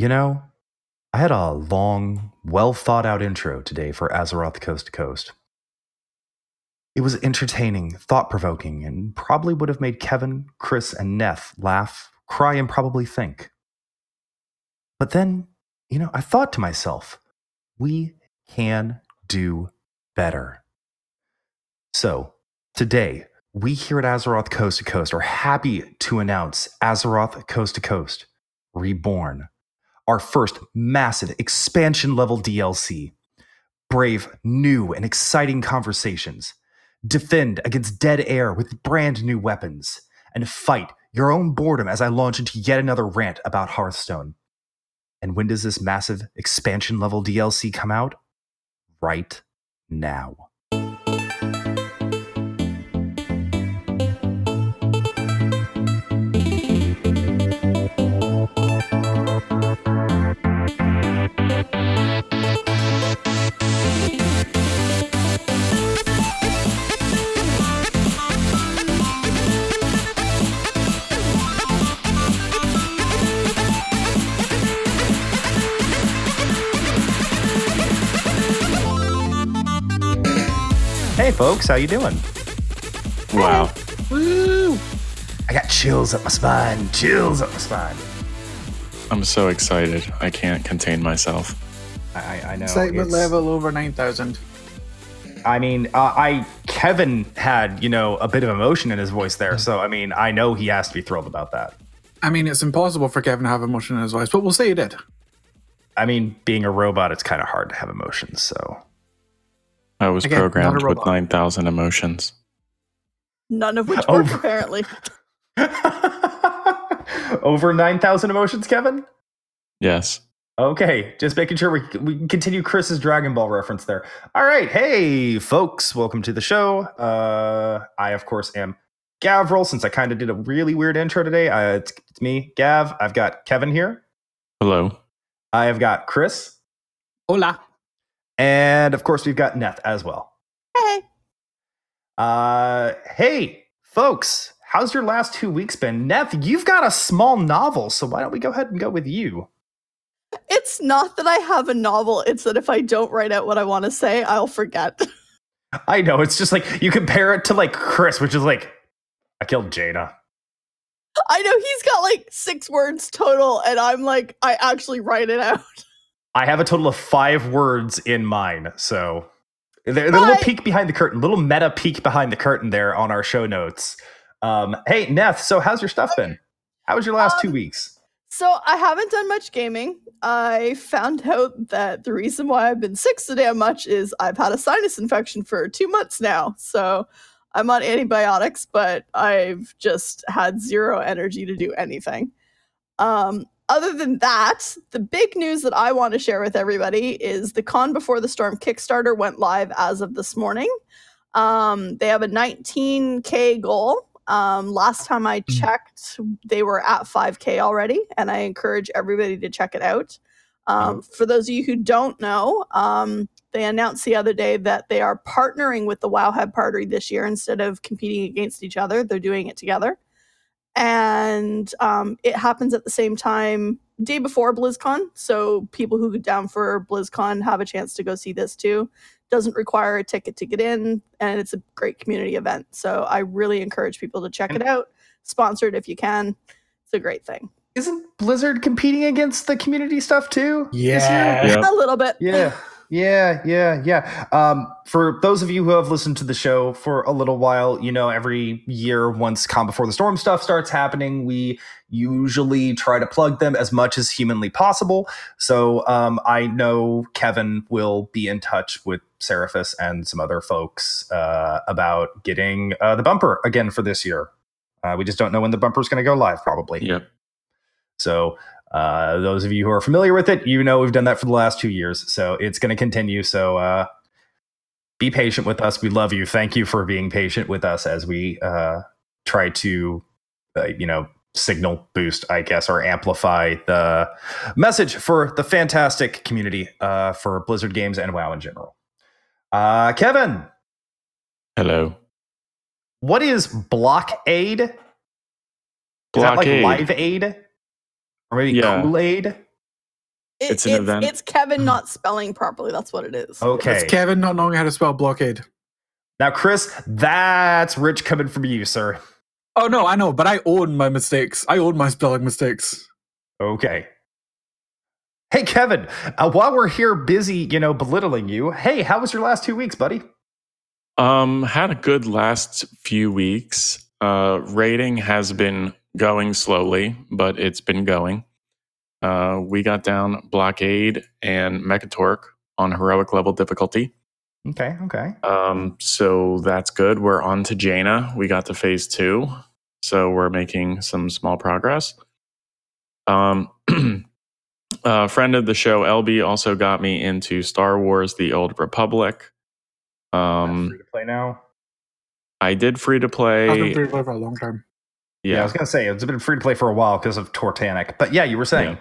You know, I had a long, well thought out intro today for Azeroth Coast to Coast. It was entertaining, thought provoking, and probably would have made Kevin, Chris, and Neth laugh, cry, and probably think. But then, you know, I thought to myself, we can do better. So, today, we here at Azeroth Coast to Coast are happy to announce Azeroth Coast to Coast Reborn, our first massive expansion level DLC. Brave, new, and exciting conversations. Defend against dead air with brand new weapons. And fight your own boredom as I launch into yet another rant about Hearthstone. And when does this massive expansion level DLC come out? Right now. Hey folks, how you doing? Wow. Woo! I got chills up my spine, chills up my spine. I'm so excited. I can't contain myself. I, I know. Excitement it's- level over 9,000. I mean, uh, I Kevin had you know a bit of emotion in his voice there, so I mean, I know he has to be thrilled about that. I mean, it's impossible for Kevin to have emotion in his voice, but we'll say he did. I mean, being a robot, it's kind of hard to have emotions. So I was Again, programmed with 9,000 emotions. None of which work, apparently. over nine thousand emotions, Kevin. Yes. Okay, just making sure we we continue Chris's Dragon Ball reference there. All right, hey folks, welcome to the show. Uh, I of course am Gavriil. Since I kind of did a really weird intro today, uh, it's, it's me, Gav. I've got Kevin here. Hello. I have got Chris, Hola. And of course we've got Neth as well. Hey. Uh, hey folks, how's your last two weeks been? Neth, you've got a small novel, so why don't we go ahead and go with you? It's not that I have a novel, it's that if I don't write out what I want to say, I'll forget. I know it's just like you compare it to like Chris, which is like I killed Jaina. I know he's got like six words total, and I'm like, I actually write it out. I have a total of five words in mine, so there's a little peek behind the curtain, little meta peek behind the curtain there on our show notes. Um, hey, Neth, so how's your stuff been? How was your last two Um, weeks? So I haven't done much gaming. I found out that the reason why I've been sick so damn much is I've had a sinus infection for two months now. So I'm on antibiotics, but I've just had zero energy to do anything. Um, other than that, the big news that I want to share with everybody is the Calm Before the Storm Kickstarter went live as of this morning. Um, they have a 19K goal. Um, last time I checked, they were at 5K already, and I encourage everybody to check it out. Um, For those of you who don't know, um, they announced the other day that they are partnering with the Wowhead Party this year instead of competing against each other. They're doing it together. And um, it happens at the same time, day before BlizzCon. So people who go down for BlizzCon have a chance to go see this too doesn't require a ticket to get in and it's a great community event so i really encourage people to check it out sponsor it if you can it's a great thing Isn't Blizzard competing against the community stuff too? this year? Yeah. A little bit Yeah. Yeah, yeah, yeah. Um, for those of you who have listened to the show for a little while, you know, every year once Calm Before the Storm stuff starts happening, we usually try to plug them as much as humanly possible. So um, I know Kevin will be in touch with Seraphis and some other folks uh, about getting uh, the bumper again for this year. Uh, we just don't know when the bumper is going to go live, probably. Yep. So, uh, those of you who are familiar with it, you know we've done that for the last two years. So, it's going to continue. So, uh, be patient with us. We love you. Thank you for being patient with us as we uh, try to, uh, you know, signal boost, I guess, or amplify the message for the fantastic community uh, for Blizzard games and WoW in general. Uh, Kevin, Hello. what is blockade? Is that like live aid? Or maybe Yeah. Kool Aid? It- It's an event. It's Kevin not spelling properly. That's what it is. Okay. It's Kevin not knowing how to spell blockade. Now, Chris, that's rich coming from you, sir. Oh no, I know, but I own my mistakes. I own my spelling mistakes. Okay. Hey, Kevin, uh, while we're here busy, you know, belittling you, hey, how was your last two weeks, buddy? Um, had a good last few weeks. Uh, rating has been going slowly, but it's been going. Uh, we got down Blockade and Mekkatorque on heroic level difficulty. Okay, okay. Um, so that's good. We're on to Jaina. We got to phase two, so we're making some small progress. Um, a friend of the show, LB, also got me into Star Wars: The Old Republic. Um, free to play now. I did free to play. I've been play. free to play for a long time. Yeah. I was gonna say it's been free to play for a while because of Tortanic, but yeah, you were saying.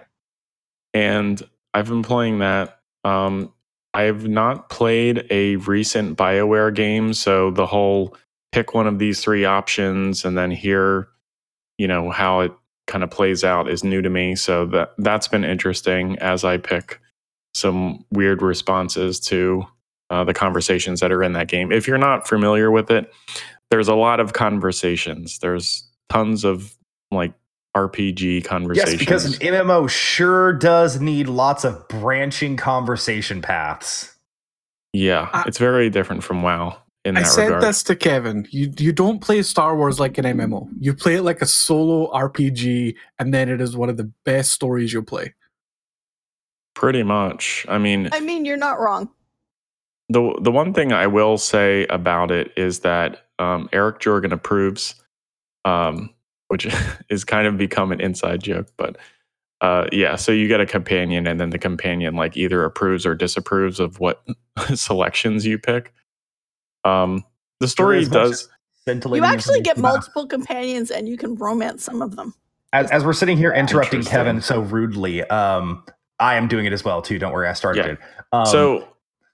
and I've been playing that. Um, I've not played a recent Bioware game, so the whole pick one of these three options and then hear, you know, how it kind of plays out is new to me. So that that's been interesting as I pick some weird responses to uh, the conversations that are in that game. If you're not familiar with it, there's a lot of conversations. There's tons of like RPG conversations. Yes, because an MMO sure does need lots of branching conversation paths. Yeah, I- it's very different from WoW in I that said regard. this to Kevin. You you don't play Star Wars like an MMO. You play it like a solo RPG, and then it is one of the best stories you'll play. Pretty much. I mean, I mean, you're not wrong. the the one thing I will say about it is that um, Eric Jorgen approves, um, which is kind of become an inside joke, but uh, yeah. So you get a companion, and then the companion like either approves or disapproves of what selections you pick. Um, the story does. You actually get information about- multiple companions, and you can romance some of them. As, as we're sitting here interrupting Kevin so rudely, um, I am doing it as well too. Don't worry, I started Yeah. it. Um, so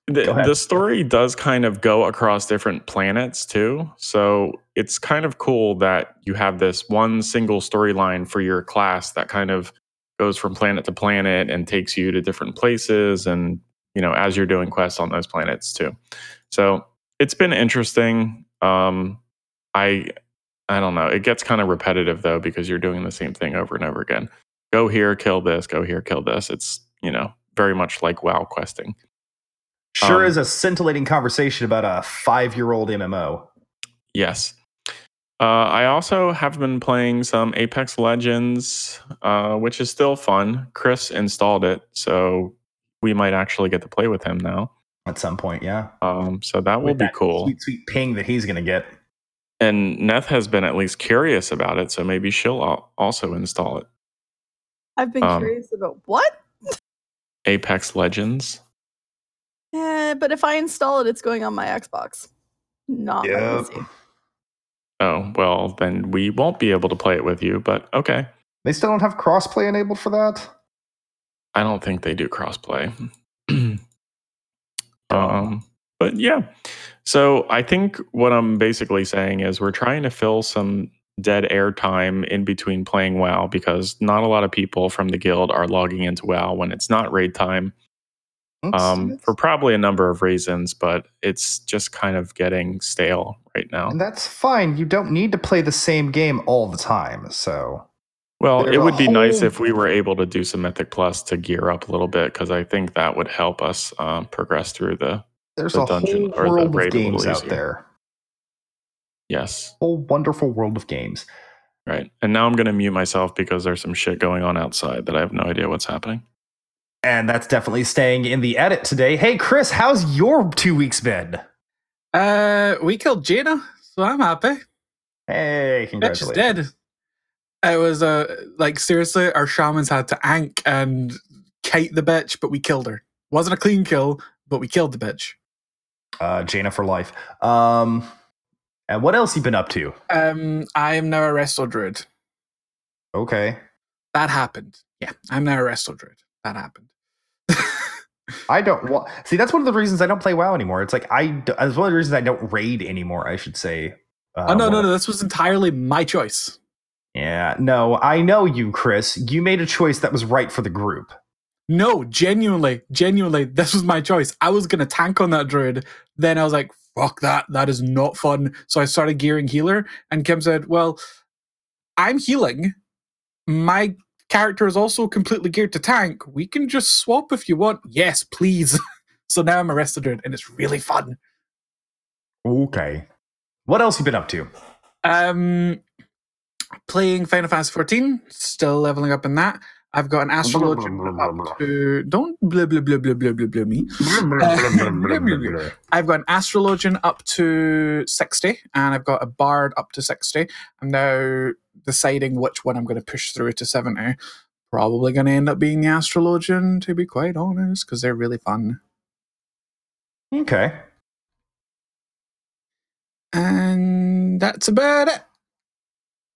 the, the story does kind of go across different planets too. So it's kind of cool that you have this one single storyline for your class that kind of goes from planet to planet and takes you to different places and you know as you're doing quests on those planets too. So it's been interesting. Um i i don't know. It gets kind of repetitive though because you're doing the same thing over and over again. Go here kill this go here kill this. It's you know very much like wow questing sure um, is a scintillating conversation about a five-year-old MMO. Yes. Uh, I also have been playing some Apex Legends, uh, which is still fun. Chris installed it, so we might actually get to play with him now. At some point, yeah. Um, so that will With be that cool. Sweet, sweet ping that he's gonna get. And Neth has been at least curious about it, so maybe she'll also install it. I've been Um, curious about what? Apex Legends. Eh, but if I install it, it's going on my Xbox, not my PC. Oh, well, then we won't be able to play it with you, but okay. They still don't have crossplay enabled for that. I don't think they do crossplay. um, but yeah. So I think what I'm basically saying is we're trying to fill some dead air time in between playing WoW because not a lot of people from the guild are logging into WoW when it's not raid time It's- um, for probably a number of reasons, but it's just kind of getting stale right now. and that's fine. You don't need to play the same game all the time. So Well, There's it would be nice if we were able to do some Mythic Plus to gear up a little bit because I think that would help us um, progress through the there's The a dungeon whole or the world of games out there. yes. Whole wonderful world of games. Right. And now I'm going to mute myself because there's some shit going on outside that I have no idea what's happening. And that's definitely staying in the edit today. Hey, Chris, how's your two weeks been? Uh, we killed Jaina, so I'm happy. Hey, Bitch is congratulations. dead. It was uh like seriously, our shamans had to ank and kite the bitch, but we killed her. Wasn't a clean kill, but we killed the bitch. Uh, Jaina for life. Um, and what else you been up to? Um, I am now a resto druid. Okay. That happened. Yeah, I'm now a resto druid. That happened. I don't want. See, that's one of the reasons I don't play WoW anymore. It's like I That's one of the reasons I don't raid anymore. I should say. Uh, oh no, no, no! This was entirely my choice. Yeah, no, I know you, Chris. You made a choice that was right for the group. No, genuinely, genuinely, this was my choice. I was gonna tank on that druid. Then I was like, fuck that, that is not fun. So I started gearing healer, and Kim said, Well, I'm healing. My character is also completely geared to tank. We can just swap if you want. Yes, please. so now I'm a rested and it's really fun. Okay. What else you been up to? Um playing Final Fantasy 14, still leveling up in that. I've got an astrologian up to don't blah blah blah blah blah blah blah me. I've got an astrologian up to 60 and I've got a bard up to 60. I'm now deciding which one I'm going to push through to 70. Probably going to end up being the astrologian to be quite honest because they're really fun. Okay. And that's about it.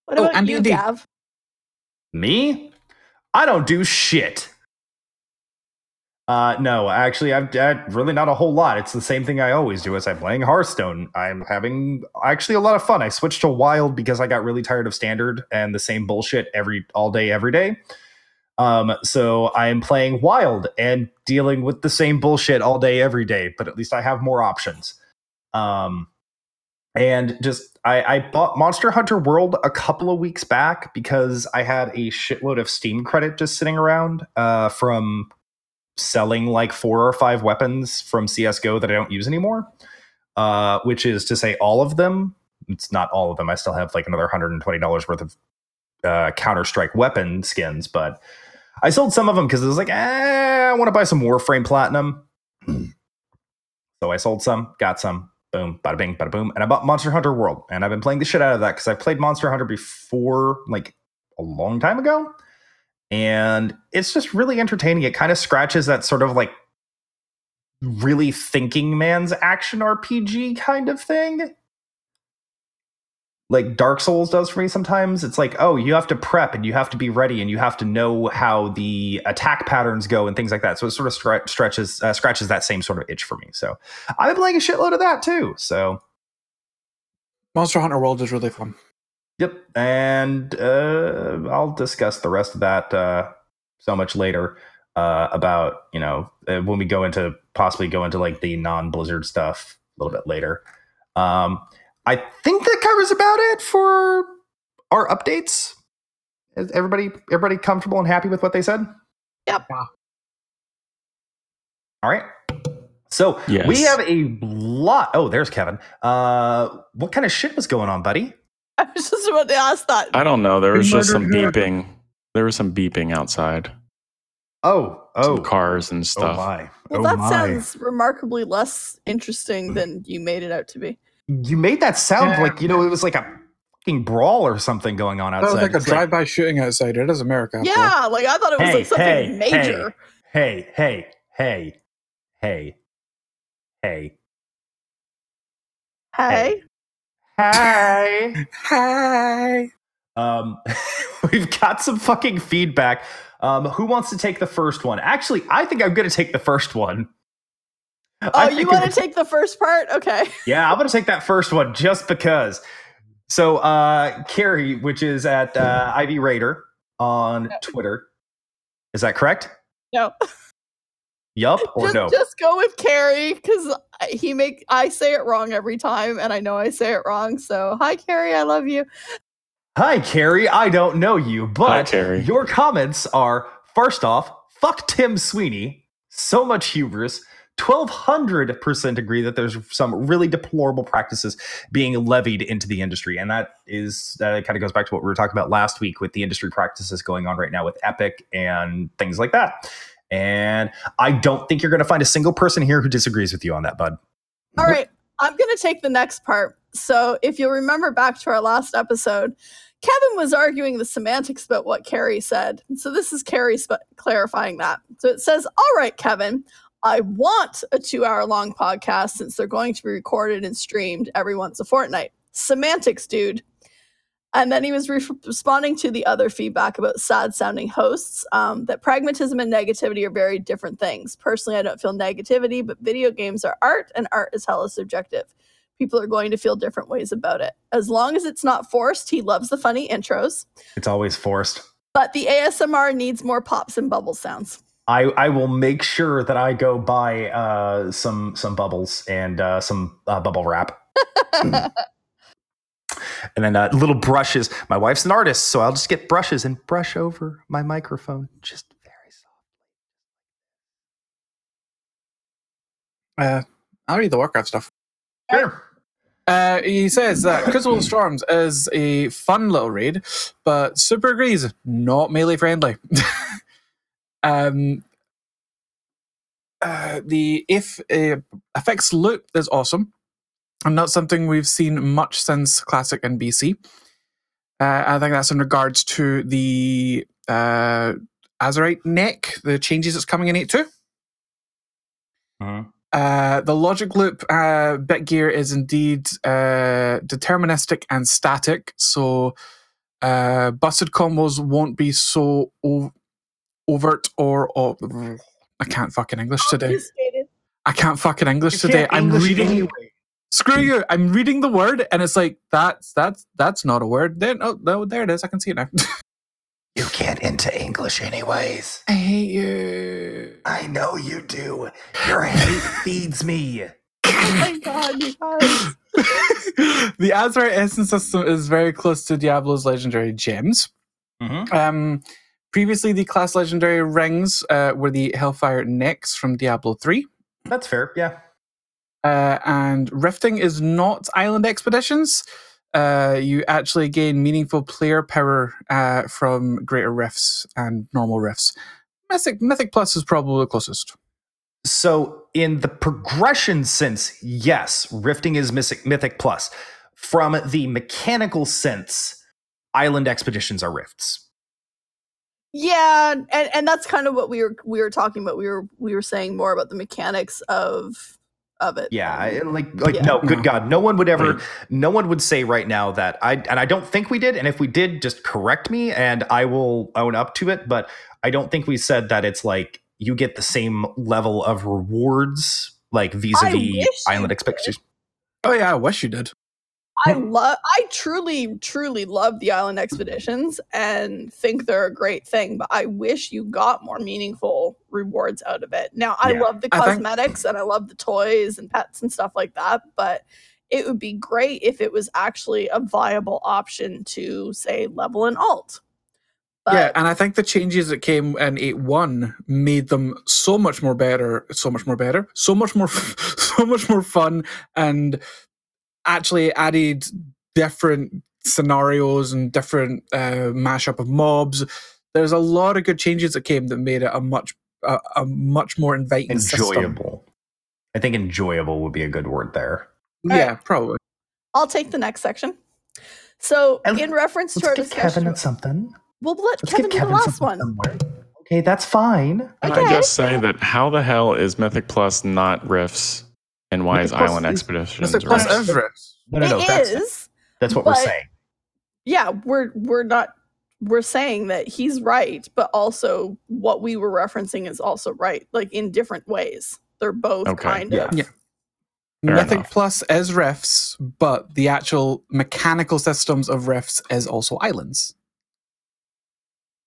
What Oh, about and you, D&D. Gav? Me? I don't do shit. Uh, no, actually, I've uh, really not a whole lot. It's the same thing I always do as I'm playing Hearthstone. I'm having actually a lot of fun. I switched to Wild because I got really tired of Standard and the same bullshit every all day, every day. Um, so I am playing Wild and dealing with the same bullshit all day, every day. But at least I have more options. Um, and just I, I bought Monster Hunter World a couple of weeks back because I had a shitload of Steam credit just sitting around uh, from selling like four or five weapons from CS:GO that I don't use anymore. Uh, which is to say, all of them. It's not all of them. I still have like another hundred and twenty dollars worth of uh, Counter Strike weapon skins, but I sold some of them because it was like, eh, I want to buy some Warframe Platinum. so I sold some, got some, boom, bada bing, bada boom. And I bought Monster Hunter World. And I've been playing the shit out of that because I played Monster Hunter before, like a long time ago. And it's just really entertaining. It kind of scratches that sort of like really thinking man's action RPG kind of thing. Like Dark Souls does for me sometimes. It's like, oh, you have to prep and you have to be ready and you have to know how the attack patterns go and things like that. So it sort of stre- stretches, uh, scratches that same sort of itch for me. So I've been playing a shitload of that too. So Monster Hunter World is really fun. Yep, and uh, I'll discuss the rest of that uh, so much later uh, about you know uh, when we go into possibly go into like the non Blizzard stuff a little bit later. Um, I think that covers about it for our updates. Is everybody everybody comfortable and happy with what they said? Yep. All right. So Yes. we have a lot. Oh, there's Kevin. Uh, what kind of shit was going on, buddy? I was just about to ask that. I don't know. There was just some her. beeping. There was some beeping outside. Oh, oh, Some cars and oh stuff. my. well, oh that my. sounds remarkably less interesting than you made it out to be. You made that sound Yeah. like you know it was like a fucking brawl or something going on That outside. was like a It's drive-by shooting outside. It is America. after all. Yeah, like I thought it was Hey, like something hey, major. Hey, hey, hey, hey, hey, Hey. hey. Hi. Hi. Um, we've got some fucking feedback. Um, who wants to take the first one? Actually, I think I'm going to take the first one. Oh, I you want to take the first part? Okay. Yeah, I'm gonna take that first one just because. So, uh, Carrie, which is at uh, Ivy Raider on Twitter, is that correct? No. Yup or just, no? just go with Carrie because he make I say it wrong every time, and I know I say it wrong. So, hi, Carrie, I love you. Hi, Carrie. I don't know you, but Carrie. your comments are first off, fuck Tim Sweeney. So much hubris. 1200% agree that there's some really deplorable practices being levied into the industry. And that is, that kind of goes back to what we were talking about last week with the industry practices going on right now with Epic and things like that. And I don't think you're going to find a single person here who disagrees with you on that, bud. All right, I'm going to take the next part. So, if you'll remember back to our last episode, Kevin was arguing the semantics about what Carrie said. So, this is Carrie sp- clarifying that. So, it says, All right, Kevin, I want a two hour long podcast since they're going to be recorded and streamed every once a fortnight. Semantics, dude. And then he was re- responding to the other feedback about sad sounding hosts um, that pragmatism and negativity are very different things. Personally, I don't feel negativity, but video games are art and art is hella subjective. People are going to feel different ways about it. As long as it's not forced, he loves the funny intros, It's always forced. but the ASMR needs more pops and bubble sounds. I, I will make sure that I go buy uh, some some bubbles and uh, some uh, bubble wrap, and then uh, little brushes. My wife's an artist, so I'll just get brushes and brush over my microphone, just very soft. Uh, I'll read the Warcraft stuff. Sure. Uh, he says that Crucible Storms is a fun little raid, but super agrees not melee friendly. um, uh, the if uh, affects loot is awesome, and not something we've seen much since Classic and BC. Uh, I think that's in regards to the uh, Azerite neck, the changes that's coming in 8.2. Mhm. Uh, the logic loop uh, bit gear is indeed uh, deterministic and static, so uh, busted combos won't be so o- overt or, or I can't fucking English today. I can't fucking English today. I'm reading. anyway. Screw you! I'm reading the word, and it's like that's that's that's not a word. There, oh, no, there it is. I can see it now. You can't into English anyways. I hate you. I know you do. Your hate feeds me. Oh my god, you guys. the Azure Essence system is very close to Diablo's legendary gems. Mm-hmm. Um, previously, the class legendary rings uh, were the Hellfire Necks from Diablo 3. That's fair. Yeah. Uh, and rifting is not island expeditions. Uh, you actually gain meaningful player power uh, from greater rifts and normal rifts. Mythic, Mythic Plus is probably the closest. So, in the progression sense, yes, rifting is mythic, mythic plus. From the mechanical sense, island expeditions are rifts. Yeah, and, and that's kind of what we were we were talking about. We were we were saying more about the mechanics of of it. Yeah, I- like like Yeah. no, good No. God, no one would ever, Right. no one would say right now that I and I don't think we did. And if we did, just correct me, and I will own up to it. But I don't think we said that it's like you get the same level of rewards, like vis-a-vis island Expeditions. Oh, yeah, I wish you did. I love I truly truly love the island expeditions and think they're a great thing, but I wish you got more meaningful rewards out of it. Now, I Yeah. love the I think- cosmetics and I love the toys and pets and stuff like that, but it would be great if it was actually a viable option to say level an alt. But yeah, and I think the changes that came in 8.1 made them so much more better, so much more better, so much more, so much more fun, and actually added different scenarios and different uh, mashup of mobs. There's a lot of good changes that came that made it a much, a, a much more inviting system. Enjoyable. I think enjoyable would be a good word there. Yeah, probably. I'll take the next section. So, And in reference to Let's our give discussion, Kevin something. we'll let Let's Kevin give do the last one. somewhere. Okay, that's fine. Can Okay. I just say that how the hell is Mythic Plus not riffs and why is Island is- Expeditions Mythic Plus riffs? is. No, no, no. It That's, is. that's what we're saying. yeah we're we're not we're saying that he's right but also what we were referencing is also right like in different ways they're both Okay, kind yeah. of Yeah. Fair Mythic enough. Plus as refs, but the actual mechanical systems of refs as also islands.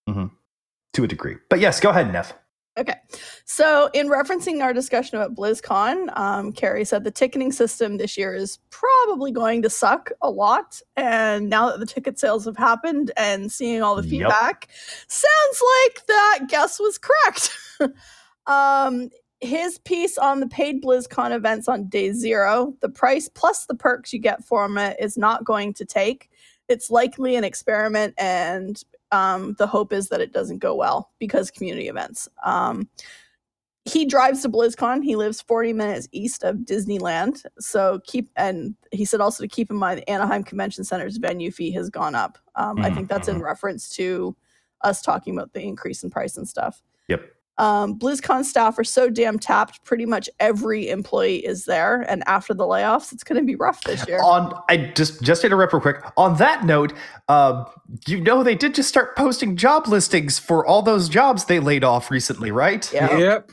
Mm-hmm. to a degree. But yes, go ahead, Neth. Okay so in referencing our discussion about blizzcon um, carrie said the ticketing system this year is probably going to suck a lot and now that the ticket sales have happened and seeing all the Yep. feedback sounds like that guess was correct um, his piece on the paid BlizzCon events on day zero, the price plus the perks you get from it is not going to take. It's likely an experiment, and um, the hope is that it doesn't go well because community events. Um, he drives to BlizzCon. He lives 40 minutes east of Disneyland. So keep, and he said also to keep in mind the Anaheim Convention Center's venue fee has gone up. Um, I think that's in reference to us talking about the increase in price and stuff. Yep. Um, BlizzCon staff are so damn tapped. Pretty much every employee is there, and after the layoffs, it's going to be rough this year. On I just just to interrupt real quick. On that note, uh, you know they did just start posting job listings for all those jobs they laid off recently, right? Yeah. Yep.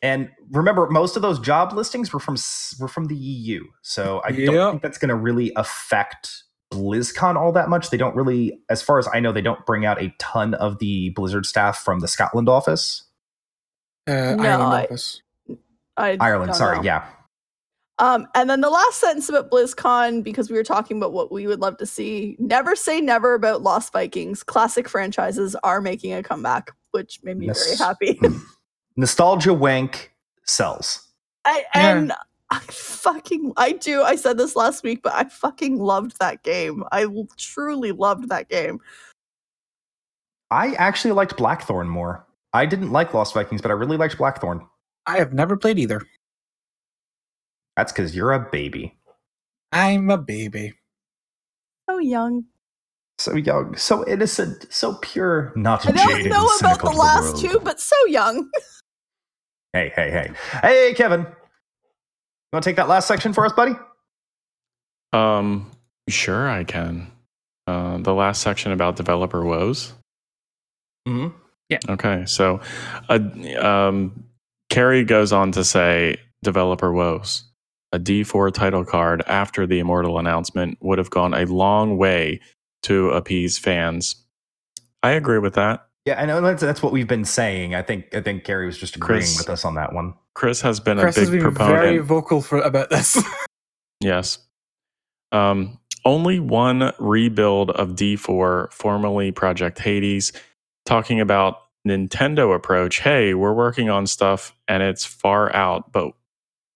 And remember, most of those job listings were from were from the EU, so I Yep. don't think that's going to really affect BlizzCon all that much. They don't really, as far as I know, they don't bring out a ton of the Blizzard staff from the Scotland office. Uh, No, Ireland I- office. I Ireland, sorry, know. yeah. Um, and then the last sentence about BlizzCon, because we were talking about what we would love to see. Never say never about Lost Vikings. Classic franchises are making a comeback, which made me very happy. Nostalgia wank sells. I, Yeah. and I fucking, I do. I said this last week, but I fucking loved that game. I truly loved that game. I actually liked Blackthorne more. I didn't like Lost Vikings, but I really liked Blackthorne. I have never played either. That's because you're a baby. I'm a baby. So young. So young, so innocent, so pure, not I don't know about the last world. two, but so young. Hey, hey, hey. Hey, Kevin. You want to take that last section for us, buddy? Um, sure, I can. Uh, the last section about developer woes. Mm-hmm. Okay, so uh, um, Carrie goes on to say developer woes. A D4 title card after the Immortal announcement would have gone a long way to appease fans. I agree with that. Yeah, I know that's, that's what we've been saying. I think I think Gary was just agreeing Chris- with us on that one. Chris has been Chris a has big been proponent. very vocal for about this. Yes. Um, only one rebuild of D4, formerly Project Hades, talking about Nintendo approach. Hey, we're working on stuff and it's far out, but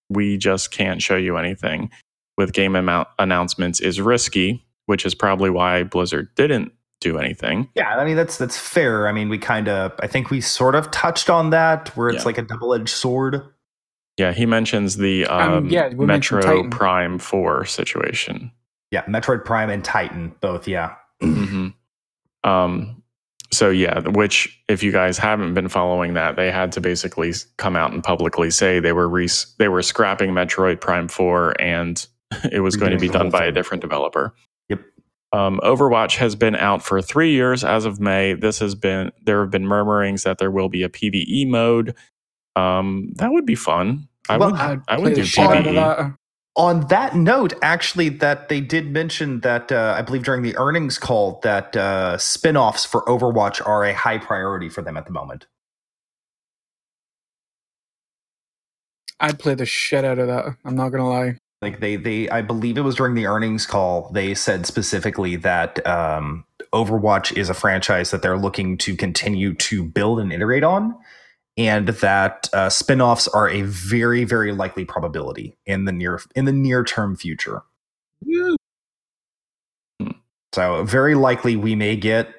we just can't show you anything. With game amount announcements is risky, which is probably why Blizzard didn't do anything. Yeah, I mean that's that's fair. I mean, we kind of I think we sort of touched on that where it's Yeah. like a double-edged sword. Yeah, he mentions the Um, um, yeah, we Metroid Prime 4 situation. Yeah, Metroid Prime and Titan both, yeah. hmm Um, so yeah, which if you guys haven't been following that, they had to basically come out and publicly say they were re- they were scrapping Metroid Prime Four, and it was going to be done by a different developer. Yep. Um, Overwatch has been out for three years as of May. This has been there have been murmurings that there will be a PVE mode. Um, that would be fun. I Well, would. I'd I would do shit out of PVE. On that note, actually, that they did mention that uh, I believe during the earnings call that uh, spin-offs for Overwatch are a high priority for them at the moment. I'd play the shit out of that. I'm not gonna lie. Like they, they, I believe it was during the earnings call. They said specifically that um, Overwatch is a franchise that they're looking to continue to build and iterate on, and that uh, spin-offs are a very, very likely probability in the near in the near term future. So very likely we may get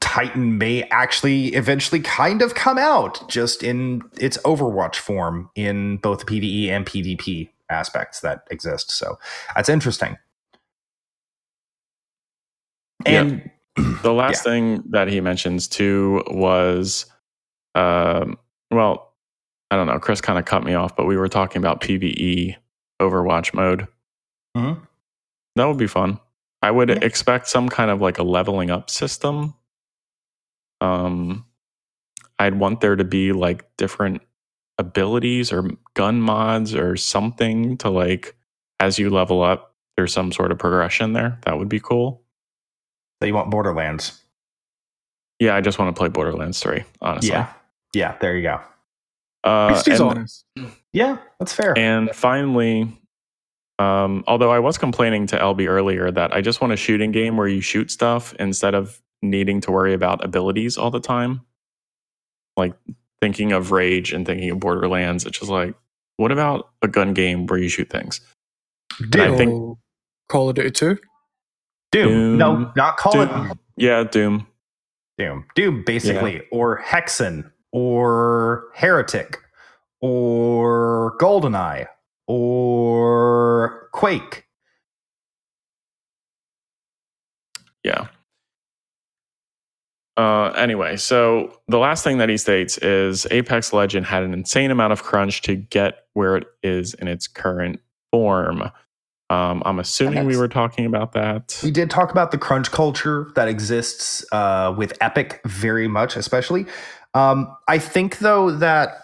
Titan may actually eventually kind of come out just in its Overwatch form in both the PvE and PvP aspects that exist. So that's interesting. And The last thing that he mentions too was, um, well, I don't know. Chris kind of cut me off, but we were talking about PVE Overwatch mode. Mhm. That would be fun. I would Yeah. expect some kind of like a leveling up system. Um, I'd want there to be like different abilities or gun mods or something to like as you level up. There's some sort of progression there. That would be cool. so you want Borderlands. Yeah, I just want to play Borderlands 3, honestly. Yeah. Yeah, there you go. Uh, He's honest. Yeah, that's fair. and finally, um, although I was complaining to LB earlier that I just want a shooting game where you shoot stuff instead of needing to worry about abilities all the time. Like thinking of Rage and thinking of Borderlands, it's just like, what about a gun game where you shoot things? Doom. I think- Call of Duty 2. Doom. Doom. No, not call it Doom. Yeah, Doom. Doom. Doom, basically, or Hexen, or Heretic, or Goldeneye, or Quake. Yeah. Uh, anyway, so the last thing that he states is Apex Legend had an insane amount of crunch to get where it is in its current form. Um, I'm assuming we were talking about that. We did talk about the crunch culture that exists uh, with Epic very much, especially. Um, I think, though, that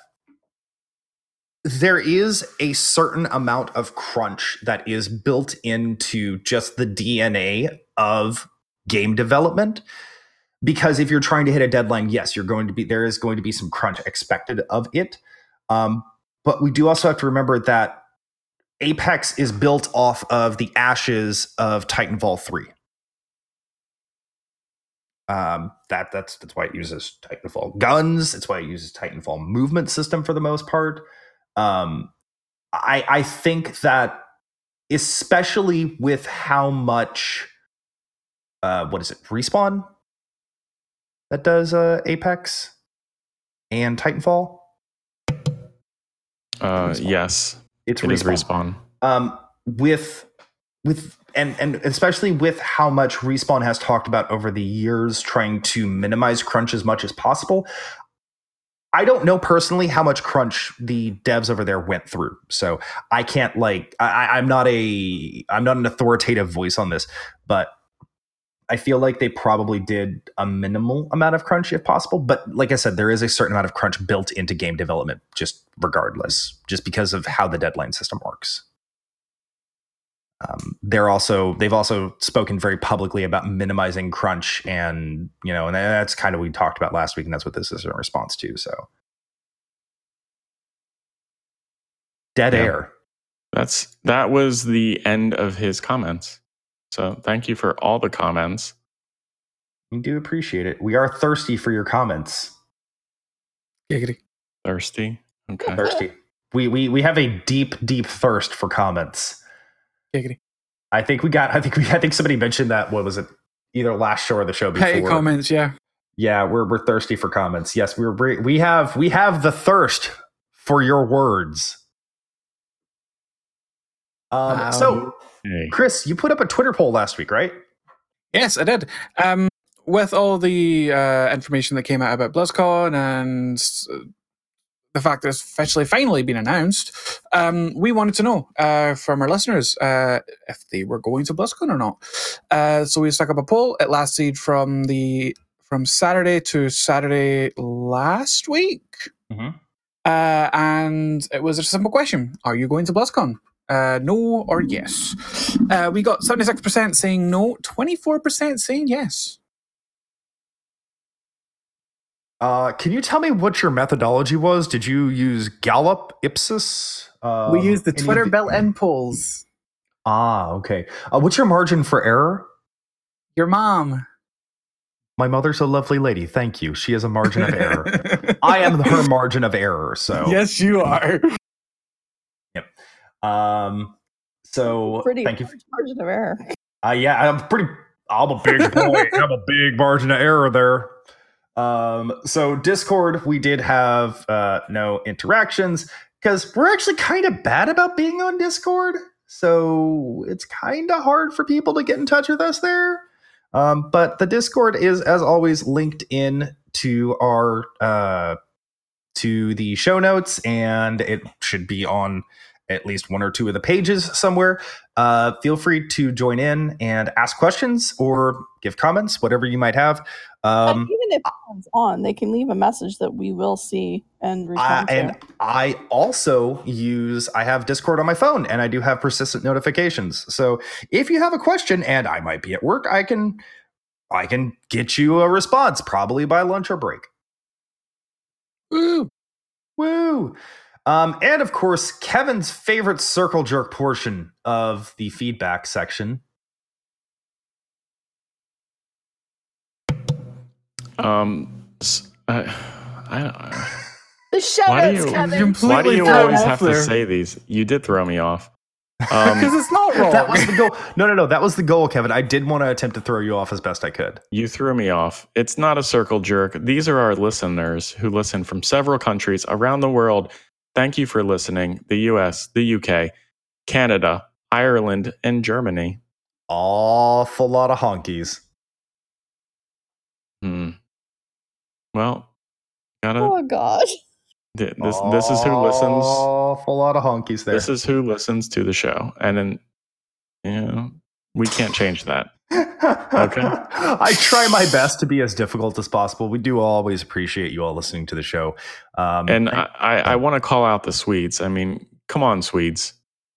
there is a certain amount of crunch that is built into just the DNA of game development. because if you're trying to hit a deadline, yes, you're going to be there is going to be some crunch expected of it. Um, but we do also have to remember that Apex is built off of the ashes of Titanfall 3. Um, that that's that's why it uses Titanfall guns. It's why it uses Titanfall movement system for the most part. Um, I I think that especially with how much uh, what is it respawn that does uh, Apex and Titanfall. Uh, Respawn. yes, It's it is respawn. respawn. um, with with and and especially with how much respawn has talked about over the years trying to minimize crunch as much as possible i don't know personally how much crunch the devs over there went through. So i can't like I, i'm not a i'm not an authoritative voice on this but i feel like they probably did a minimal amount of crunch if possible. But like i said there is a certain amount of crunch built into game development just regardless just because of how the deadline system works um, they're also they've also spoken very publicly about minimizing crunch and you know and that's kind of what we talked about last week and that's what this is in response to so dead Yeah. air That's that was the end of his comments. So thank you for all the comments. we do appreciate it we are thirsty for your comments Giggity. Thirsty. Okay. thirsty we we we have a deep deep thirst for comments Giggity. i think we got i think we i think somebody mentioned that what was it either last show or the show before Petty comments, yeah. Yeah, we're we're thirsty for comments. Yes, we're we have we have the thirst for your words. Um, Wow. so, Hey. Chris, you put up a Twitter poll last week, right? Yes, I did. Um, with all the uh, information that came out about BlizzCon and uh, the fact that it's officially finally been announced, um, we wanted to know uh, from our listeners uh, if they were going to BlizzCon or not. Uh, so we stuck up a poll. It lasted from the from Saturday to Saturday last week, Mhm. uh, and it was a simple question: Are you going to BlizzCon? Uh, no or yes. Uh, we got 76% saying no, 24% saying yes. Uh, can you tell me what your methodology was? Did you use Gallup, Ipsos? Um, we used the Twitter of built-in polls. Ah, okay. Uh, what's your margin for error? Your mom. My mother's a lovely lady. Thank you. She has a margin of error. I am her margin of error. So Yes, you are. Yep. Um, so Pretty thank you. large margin of error. Uh, yeah, I'm pretty. I'm a big boy. I'm a big margin of error there. Um, so Discord, we did have uh, no interactions because we're actually kind of bad about being on Discord. So it's kind of hard for people to get in touch with us there. Um, but the Discord is, as always, linked in to our uh, to the show notes, and it should be on at least one or two of the pages somewhere. Uh, feel free to join in and ask questions or give comments, whatever you might have. Um, even if one's on, they can leave a message that we will see and I, respond to. and I also use I have Discord on my phone and I do have persistent notifications. So if you have a question and I might be at work, I can I can get you a response probably by lunch or break. Woo. Woo! Um, and of course, Kevin's favorite circle jerk portion of the feedback section. Um, s- uh, I, the shout Why do outs, you- Kevin. Why do you thrown always off have to say these? You did throw me off. Because Um, it's not wrong. That was the goal. No, no, no. That was the goal, Kevin. I did want to attempt to throw you off as best I could. you threw me off. It's not a circle jerk. These are our listeners who listen from several countries around the world. Thank you for listening. The US, the UK, Canada, Ireland, and Germany. Awful lot of honkies. Hmm. Well, gotta. oh god. th- This this is who listens. Awful lot of honkies there. This is who listens to the show, and then you know we can't change that. Okay. I try my best to be as difficult as possible. We do always appreciate you all listening to the show. Um, And I I, I want to call out the Swedes. I mean, come on, Swedes,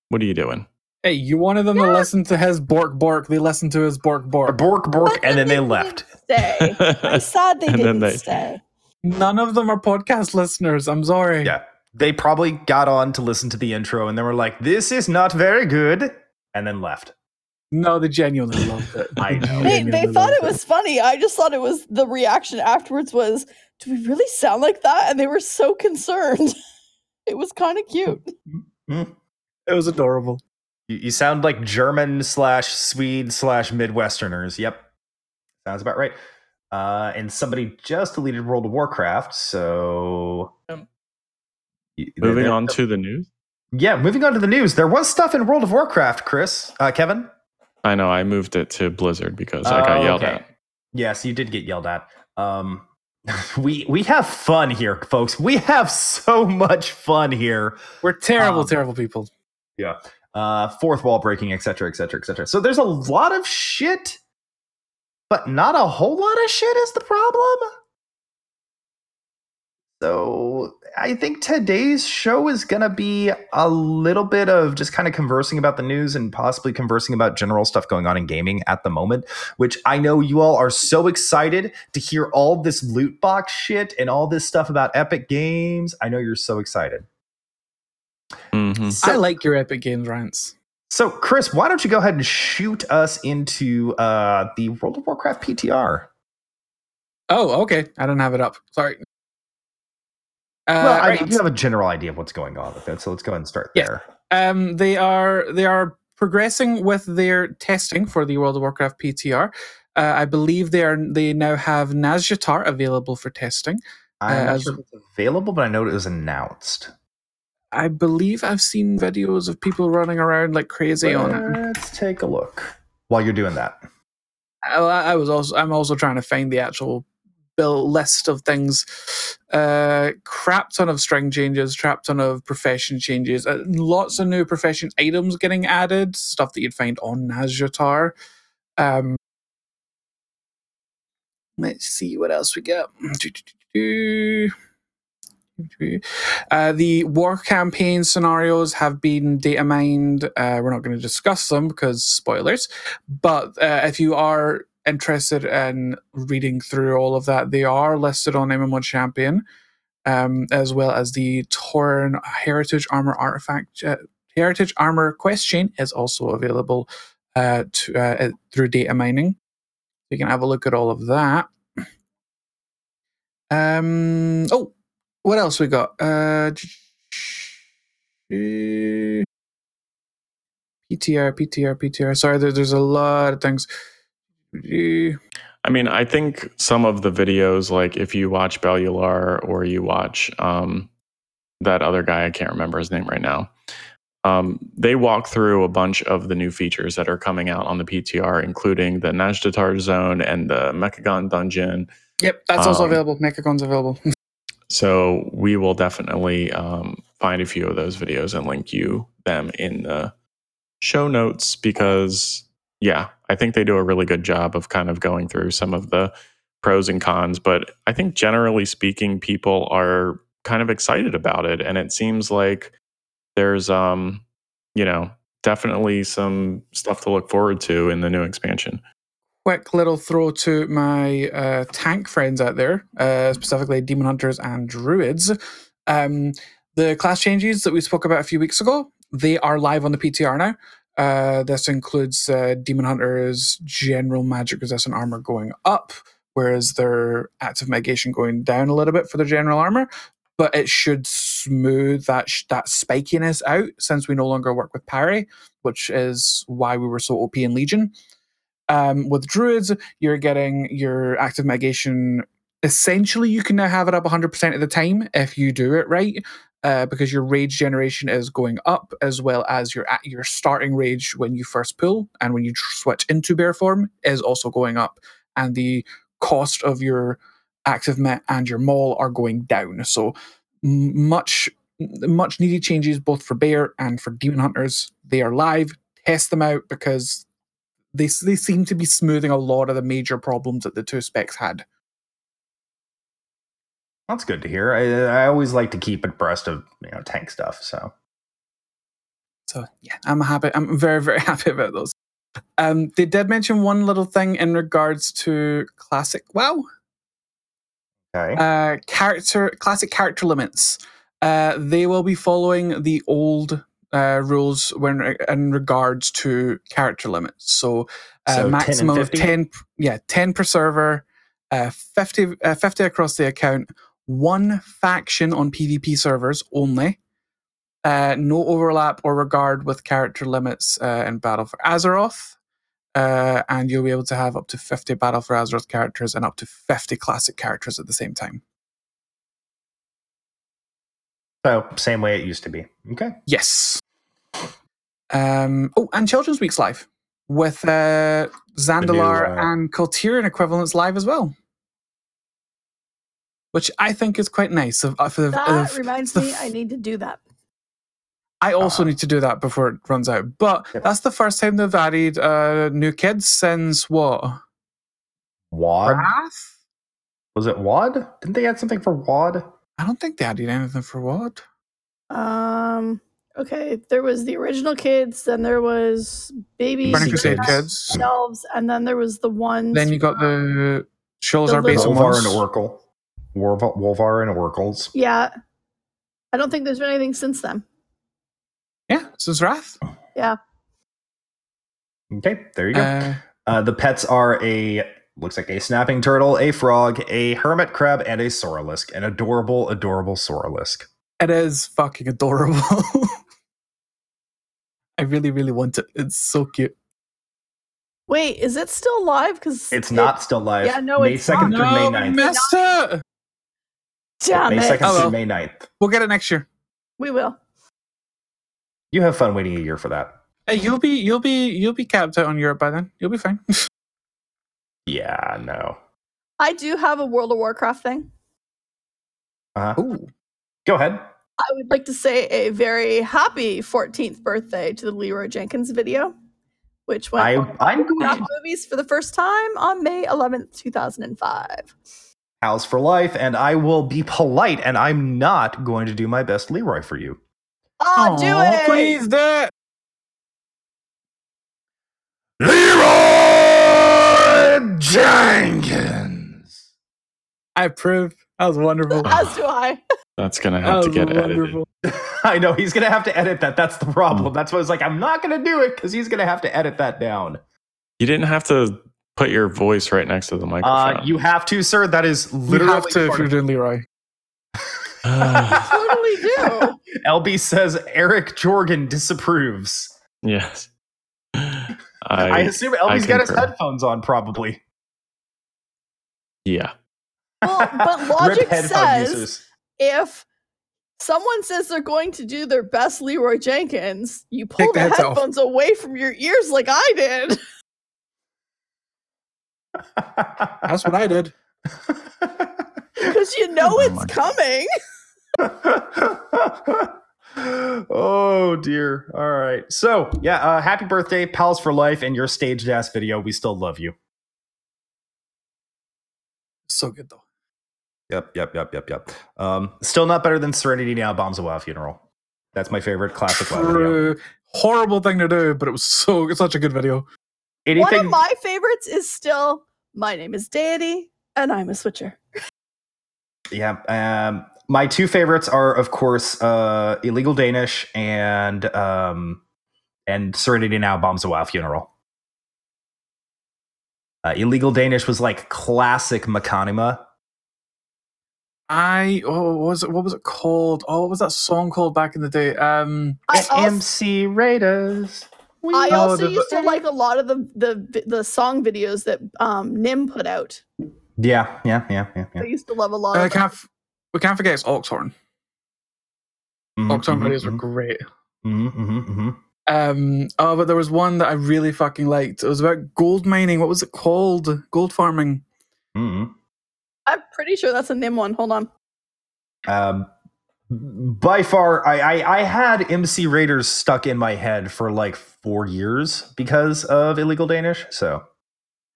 what are you doing? hey, you wanted them to listen to his bork bork. They listened to his bork bork. bork bork, and then they didn't left. stay. I'm sad they And didn't they- stay. None of them are podcast listeners. I'm sorry. Yeah. They probably got on to listen to the intro and they were like, this is not very good, and then left. No, they genuinely loved it. I know. They, they Genuinely thought loved it was funny. I just thought it was the reaction afterwards was, do we really sound like that? And they were so concerned. It was kind of cute. Mm. It was adorable. You, you sound like German slash Swede slash Midwesterners. Yep. Sounds about right. Uh, and somebody just deleted World of Warcraft, so. Um, Y- Moving there- on to the news. Yeah, moving on to the news. There was stuff in World of Warcraft, Chris. Uh, Kevin? I know I moved it to Blizzard because I got Oh, yelled okay. at. Yes, you did get yelled at. Um, we we have fun here, folks. We have so much fun here. We're terrible, Um, terrible people. Uh, fourth wall breaking, etc., etc., etc. So there's a lot of shit, but not a whole lot of shit is the problem. So I think today's show is gonna be a little bit of just kind of conversing about the news and possibly conversing about general stuff going on in gaming at the moment. Which I know you all are so excited to hear all this loot box shit and all this stuff about Epic Games. I know you're so excited. Mhm. So, I like your Epic Games rants. so, Chris, why don't you go ahead and shoot us into uh, the World of Warcraft PTR? Oh, okay. I don't have it up. Sorry. Uh, well, I right. you have a general idea of what's going on with it, so let's go ahead and start there. um, they are they are progressing with their testing for the World of Warcraft PTR. Uh, I believe they are they now have Nazjatar available for testing. I'm Uh, not sure it's available, but I know it was announced. I believe I've seen videos of people running around like crazy on it. Let's take a look while you're doing that. I, I was also I'm also trying to find the actual bill list of things. Uh, crap ton of string changes, crap ton of profession changes, uh, lots of new profession items getting added, stuff that you'd find on Nazjatar. Um, let's see what else we got. Uh, the war campaign scenarios have been data mined. Uh, we're not going to discuss them because spoilers. But uh, if you are interested in reading through all of that, they are listed on MMO Champion, um, as well as the Torn Heritage Armor Artifact. Uh, Heritage Armor Quest Chain is also available uh, to, uh, through data mining. You can have a look at all of that. Um. Oh, what else we got? Uh. PTR, PTR, PTR. Sorry, there, there's a lot of things. I mean, I think some of the videos, like if you watch Bellular or you watch um, that other guy, I can't remember his name right now. Um, they walk through a bunch of the new features that are coming out on the PTR, including the Nazjatar zone and the Mechagon dungeon. Yep, that's also Um, available. Mechagon's available. So we will definitely um, find a few of those videos and link you them in the show notes because, yeah, I think they do a really good job of kind of going through some of the pros and cons. But I think generally speaking, people are kind of excited about it, and it seems like there's, um, you know, definitely some stuff to look forward to in the new expansion. Quick little throw to my uh, tank friends out there, uh, specifically Demon Hunters and Druids. Um, the class changes that we spoke about a few weeks ago, they are live on the PTR now. Uh, this includes uh, Demon Hunters' general magic resistant armor going up, whereas their active mitigation going down a little bit for their general armor. But it should smooth that sh- that spikiness out since we no longer work with parry, which is why we were so OP in Legion. Um, with druids, you're getting your active mitigation. Essentially, you can now have it up 100% of the time if you do it right, uh, because your rage generation is going up, as well as your your starting rage when you first pull and when you switch into bear form is also going up, and the cost of your active met and your maul are going down. So much much needed changes both for bear and for demon hunters. They are live. Test them out because they they seem to be smoothing a lot of the major problems that the two specs had. That's good to hear. I, I always like to keep abreast of you know tank stuff. So So yeah, I'm happy. I'm very very happy about those. Um, they did mention one little thing in regards to classic WoW Okay. uh, character classic character limits. Uh, they will be following the old uh, rules when in regards to character limits. So, uh, So 10 maximum of ten, yeah, ten per server, uh, 50, uh, 50 across the account, one faction on PvP servers only. Uh, no overlap or regard with character limits uh, in Battle for Azeroth. Uh, and you'll be able to have up to 50 Battle for Azeroth characters and up to 50 classic characters at the same time. so same way it used to be. Okay. Yes. Um, oh, and Children's Week's live with uh, Zandalar uh, and Kul Tiran equivalents live as well. Which I think is quite nice. Of, for the, That of- reminds the me, f- I need to do that. I also Uh, need to do that before it runs out. But Yep. that's the first time they've added uh, new kids since what? Wad? Wrath? Was it Wad? Didn't they add something for Wad? I don't think they added anything for what? Um. Okay, there was the original kids, then there was baby Burning Secret Crusade Kids. kids. elves, and then there was the ones. Then you got the Sholazar The base little- Wolvar ones. and Oracle. Wolvar, Wolvar and Oracles. Yeah, I don't think there's been anything since then. Yeah, since Wrath. Yeah. Okay, there you go. Uh, Uh, the pets are a looks like a snapping turtle, a frog, a hermit crab, and a saurolisk. An adorable, adorable saurolisk. It is fucking adorable. I really, really want it. It's so cute. Wait, is it still live? Because It's not still live. yeah, no, May it's 2nd not. through No, May we 9th. missed it. Damn May it! 2nd Oh, through well. May 9th. We'll get it next year. We will. You have fun waiting a year for that. Hey, you'll be, you'll be, you'll be capped out on Europe by then. You'll be fine. Yeah, no. I do have a World of Warcraft thing. Uh, Ooh. go ahead. I would like to say a very happy 14th birthday to the Leroy Jenkins video, which went I, on I'm going Warcraft movies for the first time on May 11th, 2005. House for life, and I will be polite, and I'm not going to do my best Leroy for you. Oh, do it! Please do it. Leroy Jenkins. I approve. That was wonderful. As do I. That's gonna That have to was get edited. I know he's gonna have to edit that. That's the problem. Mm. That's why I was like, I'm not gonna do it because he's gonna have to edit that down. You didn't have to put your voice right next to the microphone. Uh, you have to, sir. That is literally. You literally have to if part you're of- doing Leroy. totally do. LB says Eric Jorgen disapproves. yes. I, I, assume LB's I got his headphones on, probably. yeah. Well, but logic says users. if someone says they're going to do their best Leroy Jenkins, you pull Take the the, heads off. headphones away from your ears like I did. That's what I did. Because you know Oh it's my coming. oh dear. All right. So yeah, uh, happy birthday, pals for life, and your staged ass video. We still love you. So good though. Yep, yep, yep, yep, yep. Um, still not better than Serenity Now Bombs a WoW funeral. That's my favorite classic video. True. Horrible thing to do, but it was so such a good video. One of my favorites is still My name is Deity, and I'm a switcher. Yeah. Um, my two favorites are, of course, uh, Illegal Danish and um, and Serenity Now Bombs a WoW Funeral. Uh, Illegal Danish was like classic Machinima. I oh what was it what was it called? Oh, what was that song called back in the day? Um I also, MC Raiders. I Oh, also the- used to like a lot of the the the song videos that um, Nim put out. Yeah, yeah, yeah, yeah, yeah. I used to love a lot I of them. can't f- we can't forget it's Oxhorn. Mhm, Oxhorn mhm, videos were mhm, great. mhm, mhm, mhm. Um oh but there was one that I really fucking liked. It was about gold mining. What was it called? Gold farming. Mhm. I'm pretty sure that's a Nim one. Hold on. Um, by far, I, I I had MC Raiders stuck in my head for like four years because of Illegal Danish. So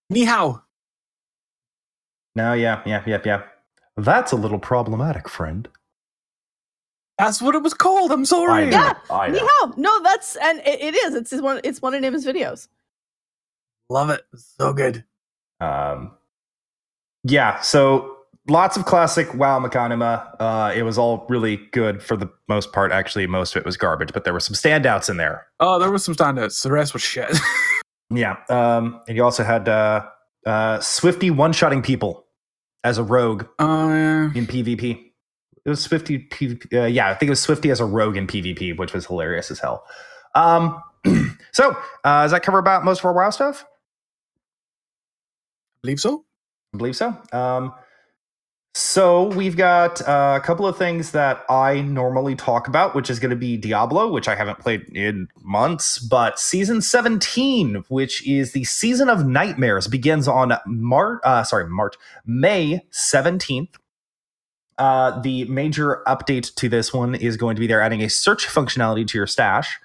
Ni hao. now, yeah, yeah, yeah, yeah. That's a little problematic, friend. That's what it was called. I'm sorry. I know. Yeah, I Ni know. hao. No, that's and it, it is. It's one. It's one of Nim's videos. Love it. So good. Um, yeah, so lots of classic WoW Machinima. Uh, it was all really good for the most part. Actually, most of it was garbage, but there were some standouts in there. Oh, there was some standouts. The rest was shit. Yeah, um, and you also had uh, uh, Swifty one-shotting people as a rogue Oh yeah. in PvP. It was Swifty, PvP, uh, yeah, I think it was Swifty as a rogue in PvP, which was hilarious as hell. Um, so, uh, does that cover about most of our WoW stuff? I believe so. I believe so. Um, so we've got uh, a couple of things that I normally talk about, which is going to be Diablo, which I haven't played in months, but season 17, which is the season of nightmares, begins on March. Uh, sorry, March, May 17th. Uh, the major update to this one is going to be they're adding a search functionality to your stash.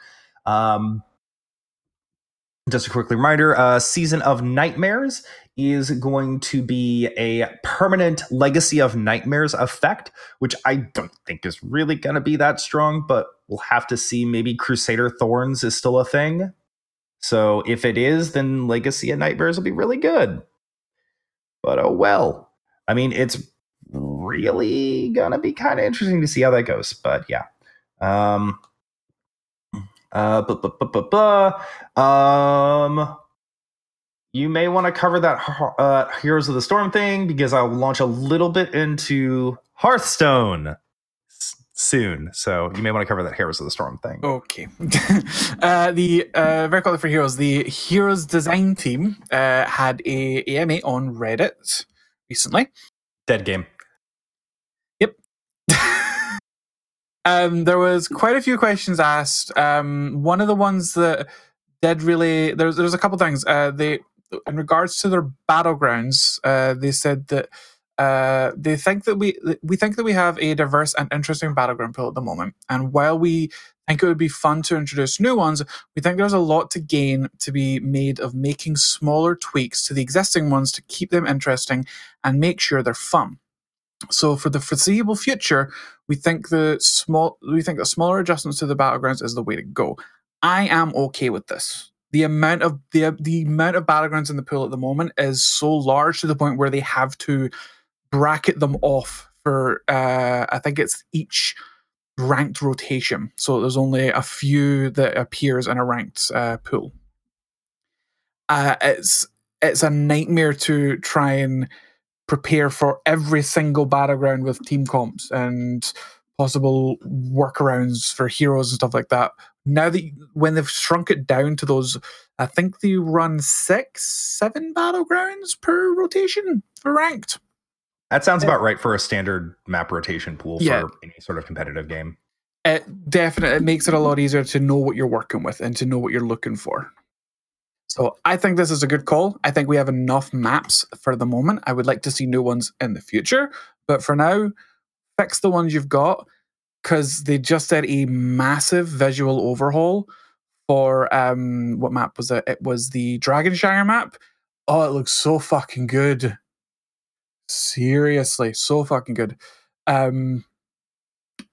Um, just a quick reminder uh, season of nightmares is going to be a permanent legacy of nightmares effect which i don't think is really going to be that strong but we'll have to see. Maybe crusader thorns is still a thing. So if it is then legacy of nightmares will be really good. But oh well. I mean it's really gonna be kind of interesting to see how that goes but yeah. Um uh, blah, blah, blah, blah, blah. Um, you may want to cover that uh, Heroes of the Storm thing because I'll launch a little bit into Hearthstone soon. So you may want to cover that Heroes of the Storm thing. Okay. uh, the uh, very quickly for Heroes, the Heroes design team uh, had a AMA on Reddit recently. Dead game. Yep. um, there was quite a few questions asked. Um, one of the ones that did really there's there's a couple things. Uh, they in regards to their battlegrounds, uh, they said that uh, they think that we we think that we have a diverse and interesting battleground pool at the moment. And while we think it would be fun to introduce new ones, we think there's a lot to gain to be made of making smaller tweaks to the existing ones to keep them interesting and make sure they're fun. So for the foreseeable future, we think the small we think that smaller adjustments to the battlegrounds is the way to go. I am okay with this. The amount of the the amount of battlegrounds in the pool at the moment is so large to the point where they have to bracket them off for uh I think it's each ranked rotation. So there's only a few that appears in a ranked uh, pool. Uh, it's it's a nightmare to try and prepare for every single battleground with team comps and possible workarounds for heroes and stuff like that. Now that when they've shrunk it down to those, I think they run six, seven battlegrounds per rotation for ranked. That sounds about right for a standard map rotation pool for any sort of competitive game. It definitely it makes it a lot easier to know what you're working with and to know what you're looking for. So I think this is a good call. I think we have enough maps for the moment. I would like to see new ones in the future, but for now, fix the ones you've got because they just did a massive visual overhaul for um what map was it? It was the Dragonshire map. Oh, it looks so fucking good. Seriously, so fucking good. Um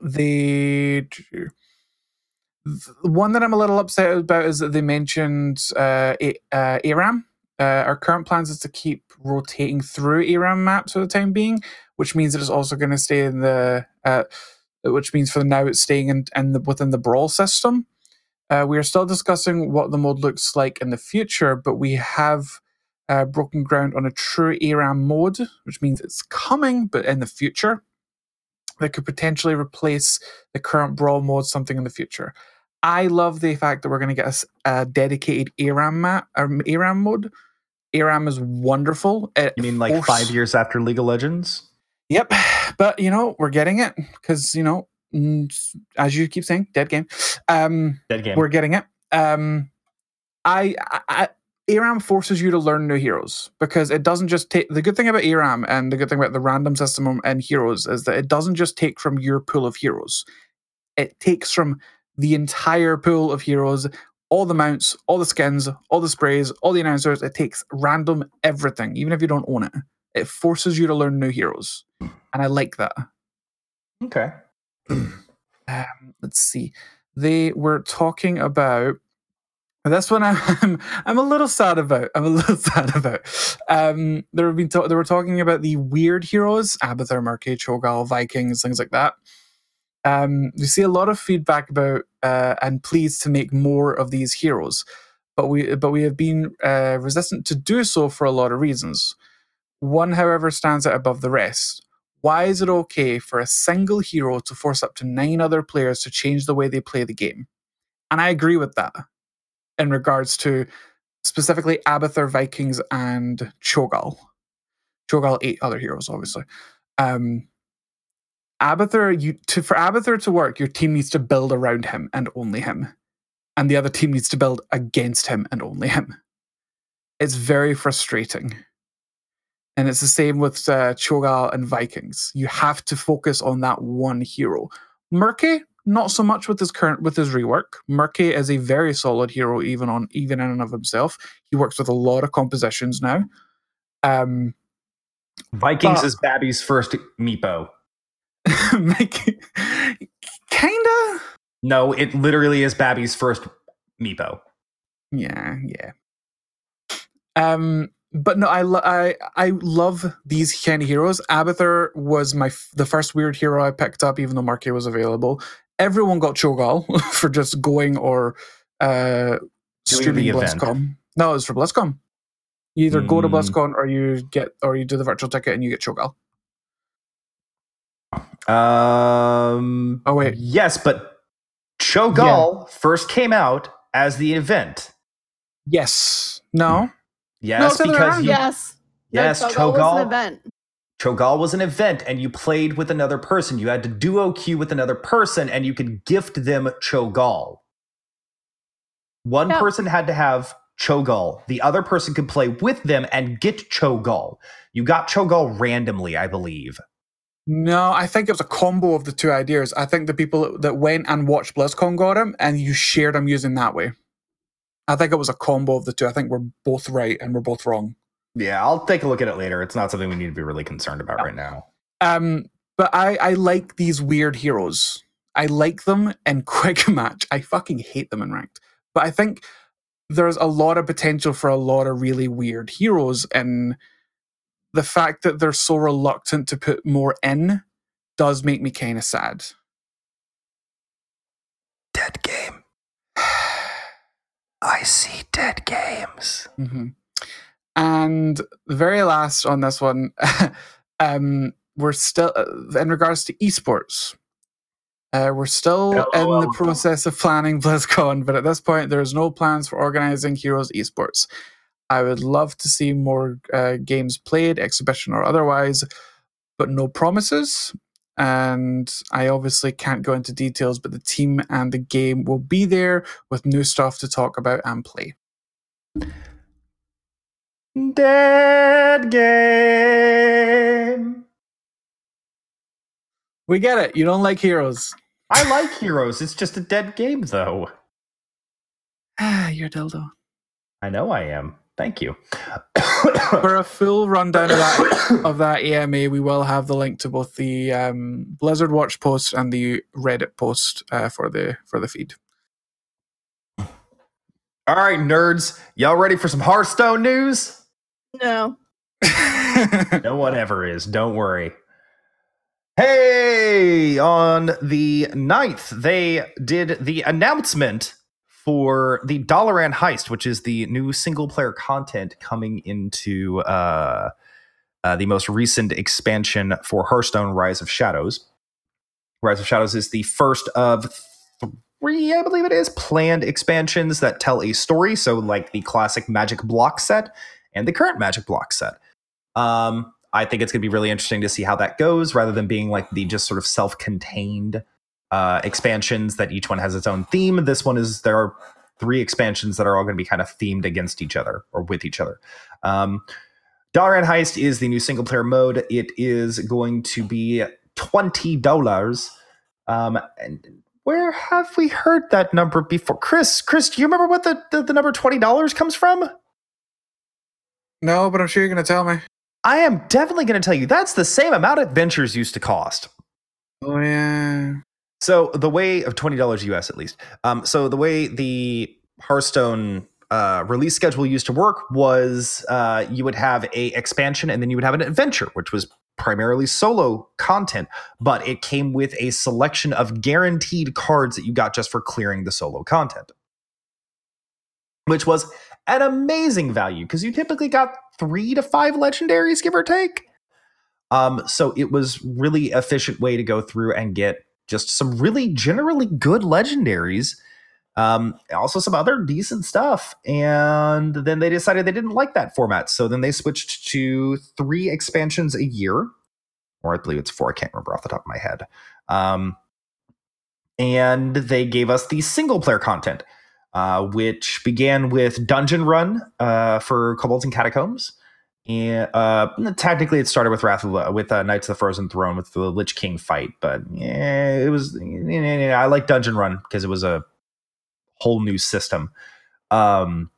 the the one that I'm a little upset about is that they mentioned uh, A- uh, ARAM. Uh, our current plans is to keep rotating through ARAM maps for the time being, which means it is also going to stay in the. Uh, which means for now it's staying in, in the, within the brawl system. Uh, we are still discussing what the mode looks like in the future, but we have uh, broken ground on a true ARAM mode, which means it's coming, but in the future that could potentially replace the current brawl mode something in the future. I love the fact that we're going to get a dedicated ARAM map or ARAM mode. ARAM is wonderful. It You mean like five years after League of Legends? Yep, but you know we're getting it because you know, mm, as you keep saying, dead game. Um, Dead game. we're getting it. Um, I, I, I ARAM forces you to learn new heroes because it doesn't just take. The good thing about ARAM and the good thing about the random system and heroes is that it doesn't just take from your pool of heroes. It takes from the entire pool of heroes, all the mounts, all the skins, all the sprays, all the announcers. It takes random everything, even if you don't own it. It forces you to learn new heroes, and I like that. okay. Um, let's see. They were talking about This one I'm I'm a little sad about. I'm a little sad about. Um, there have been ta- they were talking about the weird heroes, Abathur, Murky, Cho'Gall, Vikings, things like that. Um, we see a lot of feedback about uh, and pleas to make more of these heroes, but we but we have been uh, resistant to do so for a lot of reasons. One, however, stands out above the rest. Why is it okay for a single hero to force up to nine other players to change the way they play the game? And I agree with that in regards to specifically Abathur, Vikings, and Cho'Gall. Cho'Gall, eight other heroes, obviously. Um, Abathur, you to for Abathur to work, your team needs to build around him and only him, and the other team needs to build against him and only him. It's very frustrating, and it's the same with uh, Cho'Gall and Vikings. You have to focus on that one hero. Murky, not so much with his current with his rework. Murky is a very solid hero, even on even in and of himself. He works with a lot of compositions now. Um, Vikings But- is Babby's first meepo. kinda. No, it literally is Babby's first meepo. Yeah, yeah. Um, but no, I lo- I I love these kind of heroes. Abathur was my f- the first weird hero I picked up, even though Murky was available. Everyone got Cho'Gall for just going or uh, streaming. BlizzCon. No, it was for BlizzCon. You either go to Mm. BlizzCon or you get or you do the virtual ticket and you get Cho'Gall. Um. Oh, wait. Yes, but Cho'Gall first came out as the event. Yes. No. Yes, it's the other way because you, Yes. yes, Cho'Gall was Cho'Gall. an event. Cho'Gall was an event, and you played with another person. You had to duo queue with another person, and you could gift them Cho'Gall. One Yeah. person had to have Cho'Gall. The other person could play with them and get Cho'Gall. You got Cho'Gall randomly, I believe. No, I think it was a combo of the two ideas. I think the people that went and watched BlizzCon got him, and you shared them using that way. I think it was a combo of the two. I think we're both right and we're both wrong. Yeah, I'll take a look at it later. It's not something we need to be really concerned about right now. Um, but I, I like these weird heroes. I like them in quick match. I fucking hate them in ranked. But I think there's a lot of potential for a lot of really weird heroes, and the fact that they're so reluctant to put more in does make me kind of sad. Dead game. I see dead games. Mm-hmm. And the very last on this one, um, we're still uh, in regards to esports. Uh, we're still in the LOL. process of planning BlizzCon, but at this point, there's no plans for organizing Heroes Esports. I would love to see more uh, games played, exhibition or otherwise, but no promises. And I obviously can't go into details, but the team and the game will be there with new stuff to talk about and play. Dead game. We get it. You don't like heroes. I like heroes. It's just a dead game, though. Ah, you're a dildo. I know I am. Thank you. For a full rundown of that of that AMA, we will have the link to both the um, Blizzard Watch post and the Reddit post uh, for the for the feed. All right, nerds. Y'all ready for some Hearthstone news? No. No one ever is. Don't worry. Hey, on the 9th, they did the announcement for the Dalaran Heist, which is the new single player content coming into uh, uh, the most recent expansion for Hearthstone Rise of Shadows. Rise of Shadows is the first of three, I believe it is, planned expansions that tell a story. So, like the classic Magic block set and the current Magic block set. Um, I think it's going to be really interesting to see how that goes rather than being like the just sort of self contained uh, expansions that each one has its own theme. This one is there are three expansions that are all going to be kind of themed against each other or with each other. Um, Dalaran Heist is the new single player mode. It is going to be twenty dollars. Um, and where have we heard that number before? Chris, Chris, do you remember what the the, the number twenty dollars comes from? no, but I'm sure you're going to tell me. I am definitely going to tell you that's the same amount adventures used to cost. Oh yeah. So the way of twenty dollars US at least. Um, so the way the Hearthstone uh, release schedule used to work was uh, you would have a expansion and then you would have an adventure, which was primarily solo content, but it came with a selection of guaranteed cards that you got just for clearing the solo content, which was an amazing value because you typically got three to five legendaries, give or take. Um, so it was really efficient way to go through and get just some really generally good legendaries. Um, also some other decent stuff. And then they decided they didn't like that format. So then they switched to three expansions a year, or I believe it's four. I can't remember off the top of my head. Um, and they gave us the single player content, uh, which began with Dungeon Run uh, for Kobolds and Catacombs. And uh, technically, it started with Wrath of, with uh, Knights of the Frozen Throne with the Lich King fight, but yeah, it was. I like Dungeon Run because it was a whole new system. Um,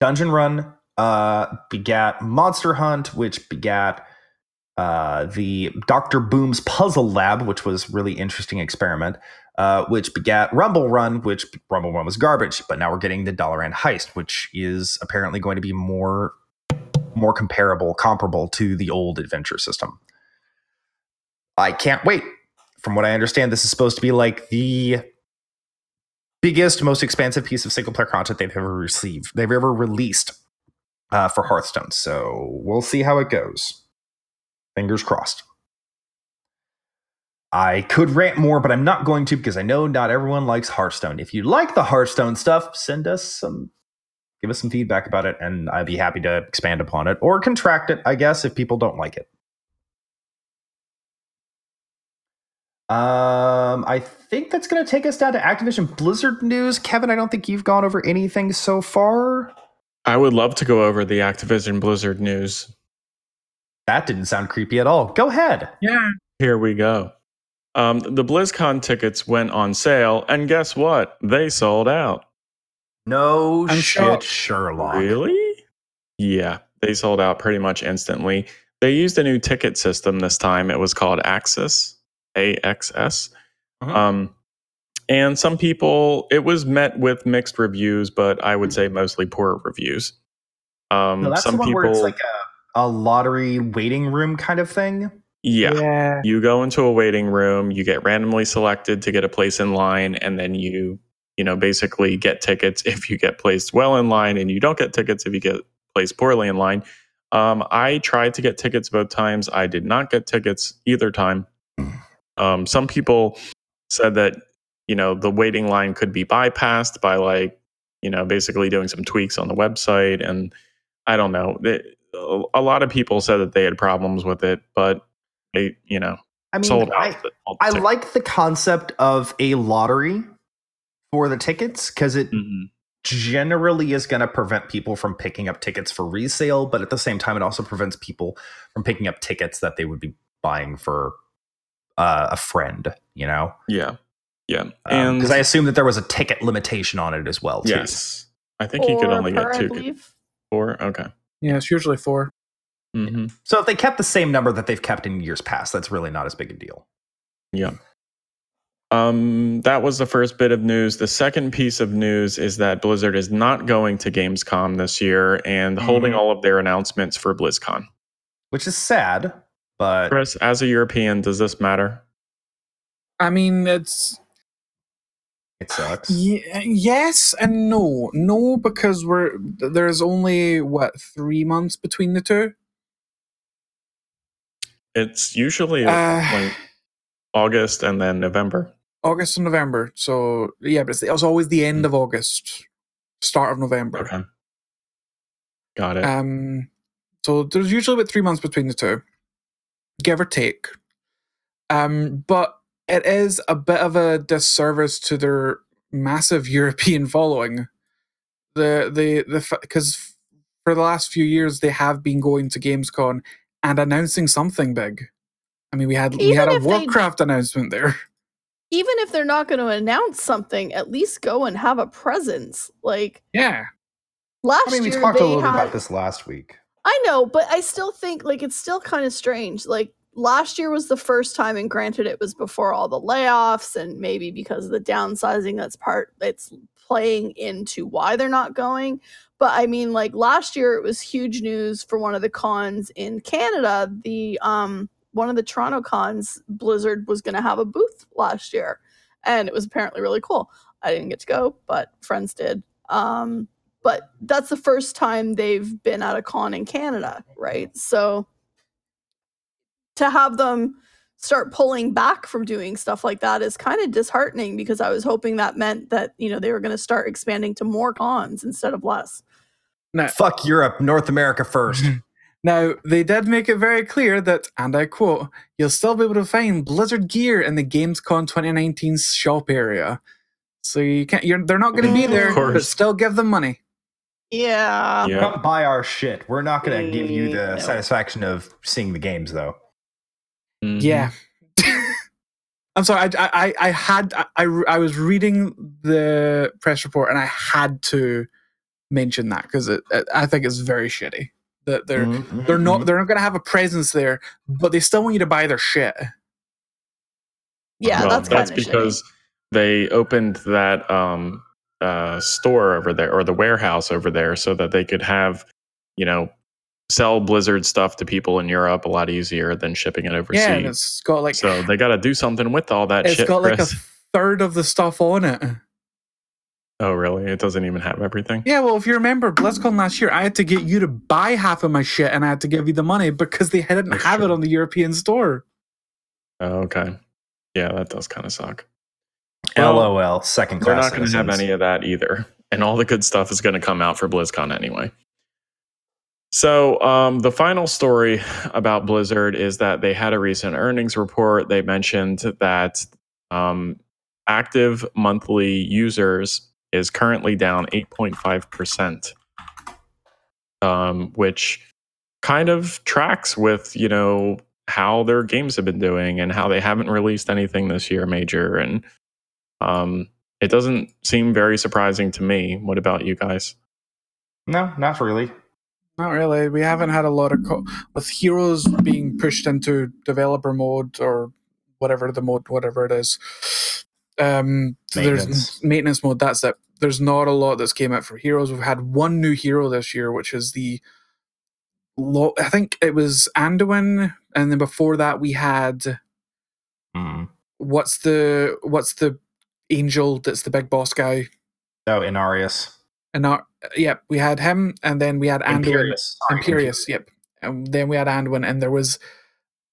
Dungeon Run uh, begat Monster Hunt, which begat uh, the Doctor Boom's Puzzle Lab, which was really interesting experiment uh, which begat Rumble Run, which Rumble Run was garbage, but now we're getting the Dalaran Heist, which is apparently going to be more more comparable, comparable to the old adventure system. I can't wait. From what I understand, this is supposed to be like the biggest, most expansive piece of single player content they've ever received, they've ever released uh, for Hearthstone. So we'll see how it goes. Fingers crossed. I could rant more, but I'm not going to because I know not everyone likes Hearthstone. If you like the Hearthstone stuff, send us some, give us some feedback about it, and I'd be happy to expand upon it or contract it, I guess, if people don't like it. Um, I think that's going to take us down to Activision Blizzard news. Kevin, I don't think you've gone over anything so far. I would love to go over the Activision Blizzard news. That didn't sound creepy at all. Go ahead. Yeah. Here we go. Um, the BlizzCon tickets went on sale, and guess what? They sold out. No I'm shit, shocked. Sherlock. Really? Yeah, they sold out pretty much instantly. They used a new ticket system this time. It was called Axis, A X S. Mhm. Um, and some people, it was met with mixed reviews, but I would say mostly poor reviews. Um, No, that's some the one people, where it's like a, a lottery waiting room kind of thing. yeah, Yeah. you go into a waiting room you get randomly selected to get a place in line and then you you know basically get tickets if you get placed well in line and you don't get tickets if you get placed poorly in line. Um, i tried to get tickets both times. I did not get tickets either time. Um, some people said that you know the waiting line could be bypassed by like you know basically doing some tweaks on the website and i don't know. It- a lot of people said that they had problems with it but they you know I mean, sold out. I, the- the I tickets. like the concept of a lottery for the tickets because it Mhm. generally is going to prevent people from picking up tickets for resale, but at the same time, it also prevents people from picking up tickets that they would be buying for uh, a friend. You know, Yeah, yeah, because and I assume that there was a ticket limitation on it as well. Too. yes, I think you could only get two. believe. Four, okay. Yeah, it's usually four. hmm So if they kept the same number that they've kept in years past, that's really not as big a deal. Yeah. Um, that was the first bit of news. The second piece of news is that Blizzard is not going to Gamescom this year and holding Mhm. all of their announcements for BlizzCon. Which is sad, but Chris, as a European, does this matter? I mean, it's it sucks. Ye- yes and no. No, because we're there's only what three months between the two. It's usually Uh, like August and then November. August and November. So yeah, but it's, it's always the end of August, start of November. Okay. Got it. Um, so there's usually about three months between the two, give or take. Um, but it is a bit of a disservice to their massive European following. The the the because for the last few years they have been going to Gamescom and announcing something big. I mean, we had we had a if they- Warcraft announcement there. Even if they're not going to announce something, at least go and have a presence. Like Yeah, last I mean, we talked a little bit about this last week. I know, but I still think like it's still kind of strange. Like last year was the first time, and granted, it was before all the layoffs, and maybe because of the downsizing, that's part. It's playing into why they're not going. But I mean, like last year, it was huge news for one of the cons in Canada. The um, one of the Toronto cons, Blizzard was going to have a booth last year, and it was apparently really cool. I didn't get to go, but friends did. Um, but that's the first time they've been at a con in Canada, right? So to have them start pulling back from doing stuff like that is kind of disheartening because I was hoping that meant that, you know, they were going to start expanding to more cons instead of less. Now, Fuck Europe, North America first. now, they did make it very clear that, and I quote, you'll still be able to find Blizzard gear in the Gamescom 2019 shop area. So you can't. You're, they're not going to be there, but still give them money. Yeah. Yeah. Come buy our shit. We're not going to give you the Mm, no. satisfaction of seeing the games, though. Mhm. Yeah. I'm sorry. I, I, I had I, I, I was reading the press report and I had to mention that because it, it, I think it's very shitty that they're Mhm, they're not they're not going to have a presence there, but they still want you to buy their shit. Yeah, Well, that's that's kind of because they opened that um, uh, store over there or the warehouse over there so that they could have, you know, sell Blizzard stuff to people in Europe a lot easier than shipping it overseas. Yeah, it's got like so they got to do something with all that it's shit. got like a third of the stuff on it. oh, really? It doesn't even have everything. Yeah, well, if you remember BlizzCon last year, I had to get you to buy half of my shit, and I had to give you the money because they didn't That's oh, have it on the European store. Oh, okay. Yeah, that does kind of suck. Well, LOL, second They're class. not going to have any of that either. And all the good stuff is going to come out for BlizzCon anyway. So, um, the final story about Blizzard is that they had a recent earnings report. They mentioned that um, active monthly users is currently down 8.5%, um, which kind of tracks with, you know, how their games have been doing and how they haven't released anything this year major. And um, it doesn't seem very surprising to me. What about you guys? No, not really. Not really. We haven't had a lot of co- with heroes being pushed into developer mode or whatever the mode, whatever it is. Um, Maintenance. there's maintenance mode. That's it. There's not a lot that's came out for heroes. We've had one new hero this year, which is the. Lo- I think it was Anduin, and then before that we had Mm. what's the what's the angel that's the big boss guy. Oh, Inarius. And our, yep, we had him, and then we had Anduin. Imperius. Sorry, Imperius, yep. And then we had Anduin, and there was,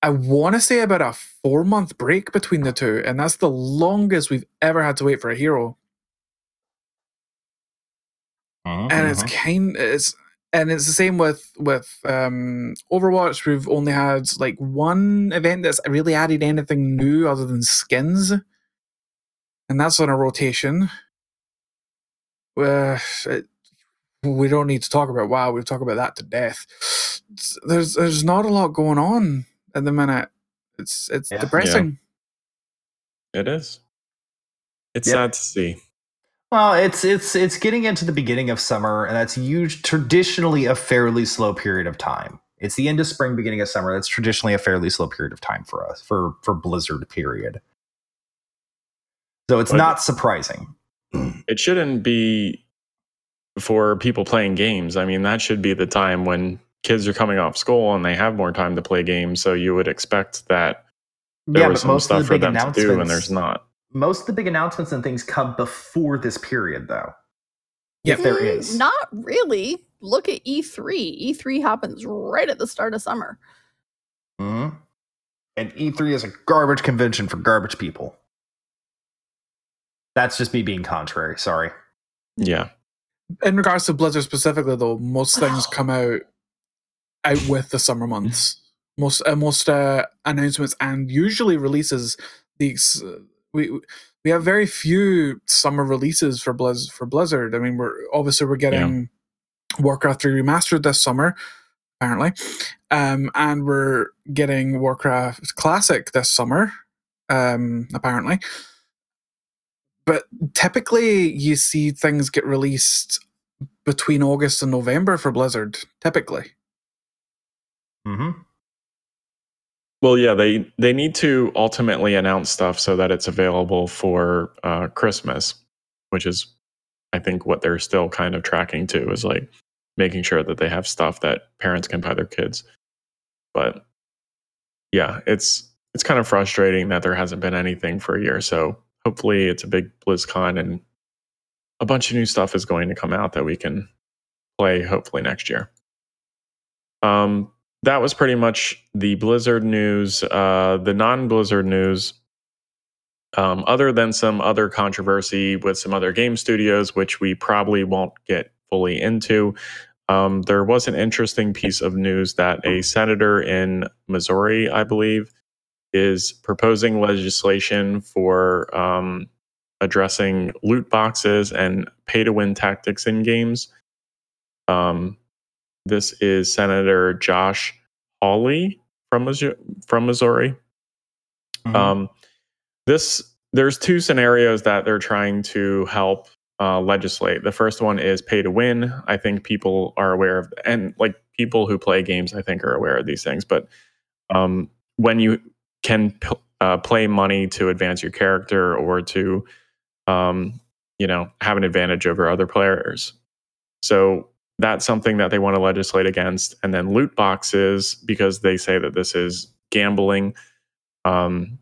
I want to say, about a four month break between the two, and that's the longest we've ever had to wait for a hero. Mhm, And it's mhm. kind, it's and it's the same with with um Overwatch. We've only had like one event that's really added anything new other than skins, and that's on a rotation. Uh, it, we don't need to talk about WoW. We've talked about that to death. It's- There's there's not a lot going on at the minute. It's it's Yeah. depressing. It is. It's Yep. sad to see. Well, it's it's it's getting into the beginning of summer, and that's huge, traditionally a fairly slow period of time. It's the end of spring, beginning of summer. That's traditionally a fairly slow period of time for us for for Blizzard. Period. So it's But- not surprising. It shouldn't be for people playing games. I mean, that should be the time when kids are coming off school and they have more time to play games. So you would expect that there was some stuff for them to do, and there's not. Most of the big announcements and things come before this period, though. Yep. If there Mm, is. Not really. Look at E E3. E3 happens right at the start of summer. Mhm. And E3 is a garbage convention for garbage people. That's just me being contrary. Sorry. Yeah. In regards to Blizzard specifically, though, most things come out out with the summer months. Most uh, most uh, announcements and usually releases these. Uh, we we have very few summer releases for Blizz for Blizzard. I mean, we're obviously we're getting Warcraft three remastered this summer, apparently, um, and we're getting Warcraft Classic this summer, um, apparently. But typically, you see things get released between August and November for Blizzard. Typically, Mm-hmm. Well, yeah, they they need to ultimately announce stuff so that it's available for uh, Christmas, which is I think what they're still kind of tracking to is like making sure that they have stuff that parents can buy their kids. But yeah, it's it's kind of frustrating that there hasn't been anything for a year. So hopefully it's a big BlizzCon and a bunch of new stuff is going to come out that we can play hopefully next year. Um, that was pretty much the Blizzard news. Uh, the non Blizzard news, um, other than some other controversy with some other game studios, which we probably won't get fully into, um, there was an interesting piece of news that a senator in Missouri, I believe, is proposing legislation for um, addressing loot boxes and pay to win tactics in games. Um, this is Senator Josh Hawley from Missouri. From Missouri. Mhm. Um, this there's two scenarios that they're trying to help uh, legislate. The first one is pay to win. I think people are aware of, and like people who play games, I think are aware of these things. But um, when you can p- uh, play money to advance your character or to, um, you know, have an advantage over other players, so that's something that they want to legislate against. And then loot boxes because they say that this is gambling. Um,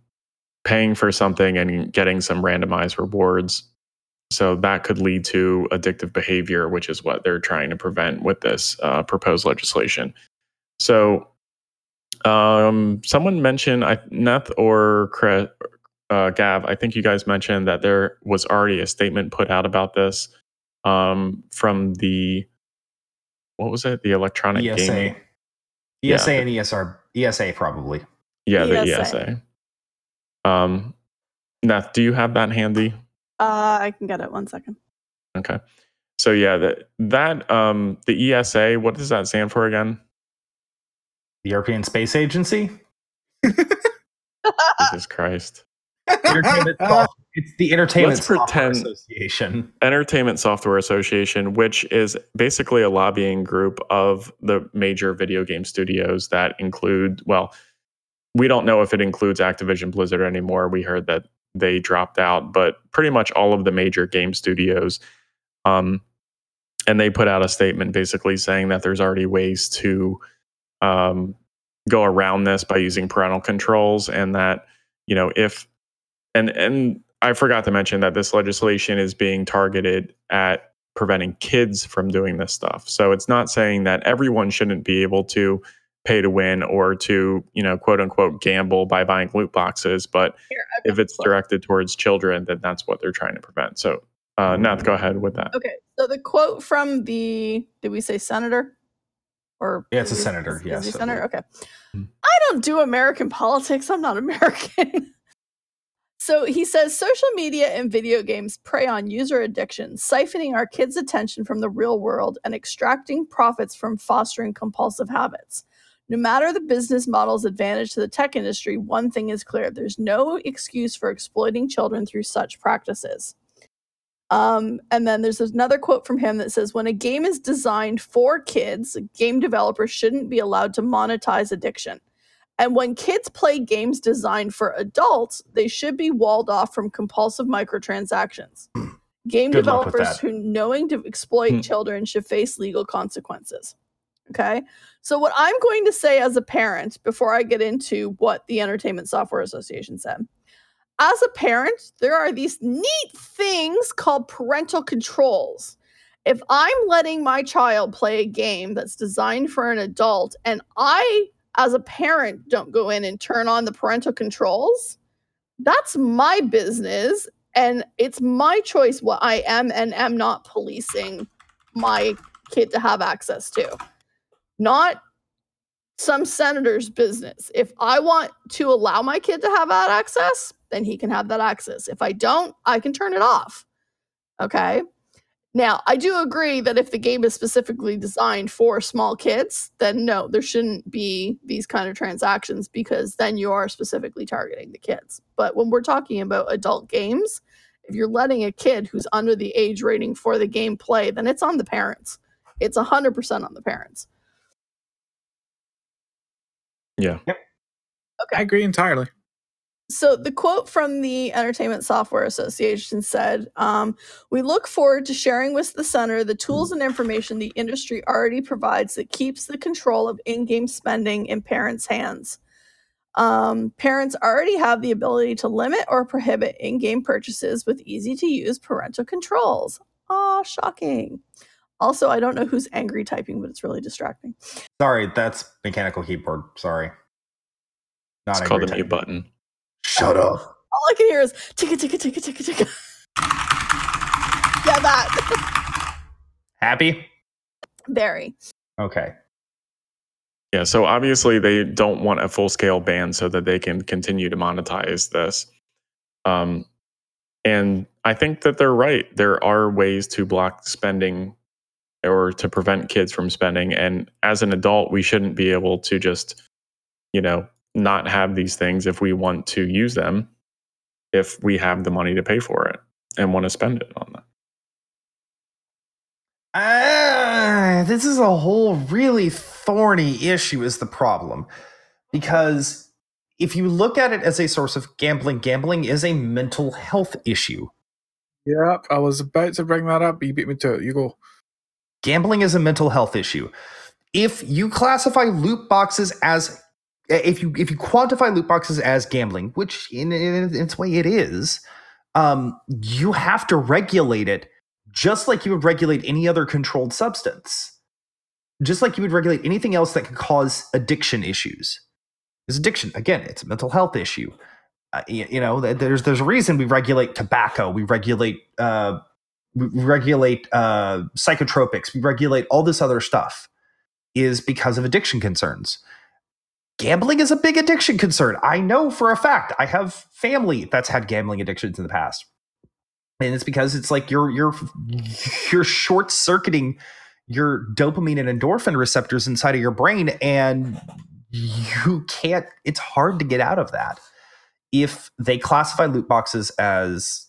paying for something and getting some randomized rewards. So that could lead to addictive behavior, which is what they're trying to prevent with this uh, proposed legislation. So, um, someone mentioned, I, Neth or Cre- uh, Gav, I think you guys mentioned that there was already a statement put out about this um, from the, what was it? The Electronic ESA. Gaming. ESA Yeah. and ESR. ESA probably. Yeah, the ESA. ESA. Um, Neth, do you have that handy? Uh, I can get it. One second. Okay. So yeah, that that um the ESA, what does that stand for again? The European Space Agency. Jesus Christ. Entertainment Soft- it's the Entertainment Let's Software pretend- Association. Entertainment Software Association, which is basically a lobbying group of the major video game studios that include, well, we don't know if it includes Activision Blizzard anymore. We heard that they dropped out, but pretty much all of the major game studios. Um, and they put out a statement basically saying that there's already ways to um, go around this by using parental controls, and that you know if and and I forgot to mention that this legislation is being targeted at preventing kids from doing this stuff. So it's not saying that everyone shouldn't be able to pay to win or to, you know, quote unquote gamble by buying loot boxes, but Here, if it's directed towards children, then that's what they're trying to prevent. So, uh, Neth, go ahead with that. Okay, so the quote from the did we say senator? Or Yeah, it's a is senator, Is, yes, senator? Okay. Mhm. I don't do American politics. I'm not American. so he says social media and video games prey on user addiction, siphoning our kids' attention from the real world and extracting profits from fostering compulsive habits. No matter the business model's advantage to the tech industry, one thing is clear there's no excuse for exploiting children through such practices. Um, and then there's another quote from him that says, When a game is designed for kids, game developers shouldn't be allowed to monetize addiction. And when kids play games designed for adults, they should be walled off from compulsive microtransactions. Game Good luck with developers that. who knowing to exploit Hmm. children should face legal consequences. Okay. So, what I'm going to say as a parent before I get into what the Entertainment Software Association said as a parent, there are these neat things called parental controls. If I'm letting my child play a game that's designed for an adult and I, as a parent, don't go in and turn on the parental controls, that's my business. And it's my choice what I am and am not policing my kid to have access to, not some senator's business. If I want to allow my kid to have that access, then he can have that access. If I don't, I can turn it off. Okay. Now, I do agree that if the game is specifically designed for small kids, then no, there shouldn't be these kind of transactions because then you are specifically targeting the kids. But when we're talking about adult games, if you're letting a kid who's under the age rating for the game play, then it's on the parents. It's 100% on the parents. Yeah. Okay. I agree entirely. So the quote from the Entertainment Software Association said, um, "We look forward to sharing with the center the tools and information the industry already provides that keeps the control of in-game spending in parents' hands. Um, parents already have the ability to limit or prohibit in-game purchases with easy-to-use parental controls. Ah, shocking. Also, I don't know who's angry typing, but it's really distracting. Sorry, that's mechanical keyboard. Sorry. It's called the type. mute button. Shut up. All I can hear is ticka ticka ticka ticka ticka. yeah, that. Happy? Very. Okay. Yeah, so obviously they don't want a full scale ban so that they can continue to monetize this. Um, and I think that they're right. There are ways to block spending or to prevent kids from spending. And as an adult, we shouldn't be able to just, you know, not have these things if we want to use them, if we have the money to pay for it and want to spend it on them. Ah, this is a whole really thorny issue, is the problem. Because if you look at it as a source of gambling, gambling is a mental health issue. Yep, I was about to bring that up, but you beat me to it. You go. Gambling is a mental health issue. If you classify loot boxes as if you if you quantify loot boxes as gambling, which in, in its way it is, um, you have to regulate it just like you would regulate any other controlled substance, just like you would regulate anything else that could cause addiction issues. Because addiction, again, it's a mental health issue. Uh, you, you know, there's there's a reason we regulate tobacco, we regulate uh, we regulate uh, psychotropics, we regulate all this other stuff, is because of addiction concerns gambling is a big addiction concern. I know for a fact. I have family that's had gambling addictions in the past. And it's because it's like you're you're you're short circuiting your dopamine and endorphin receptors inside of your brain and you can't it's hard to get out of that. If they classify loot boxes as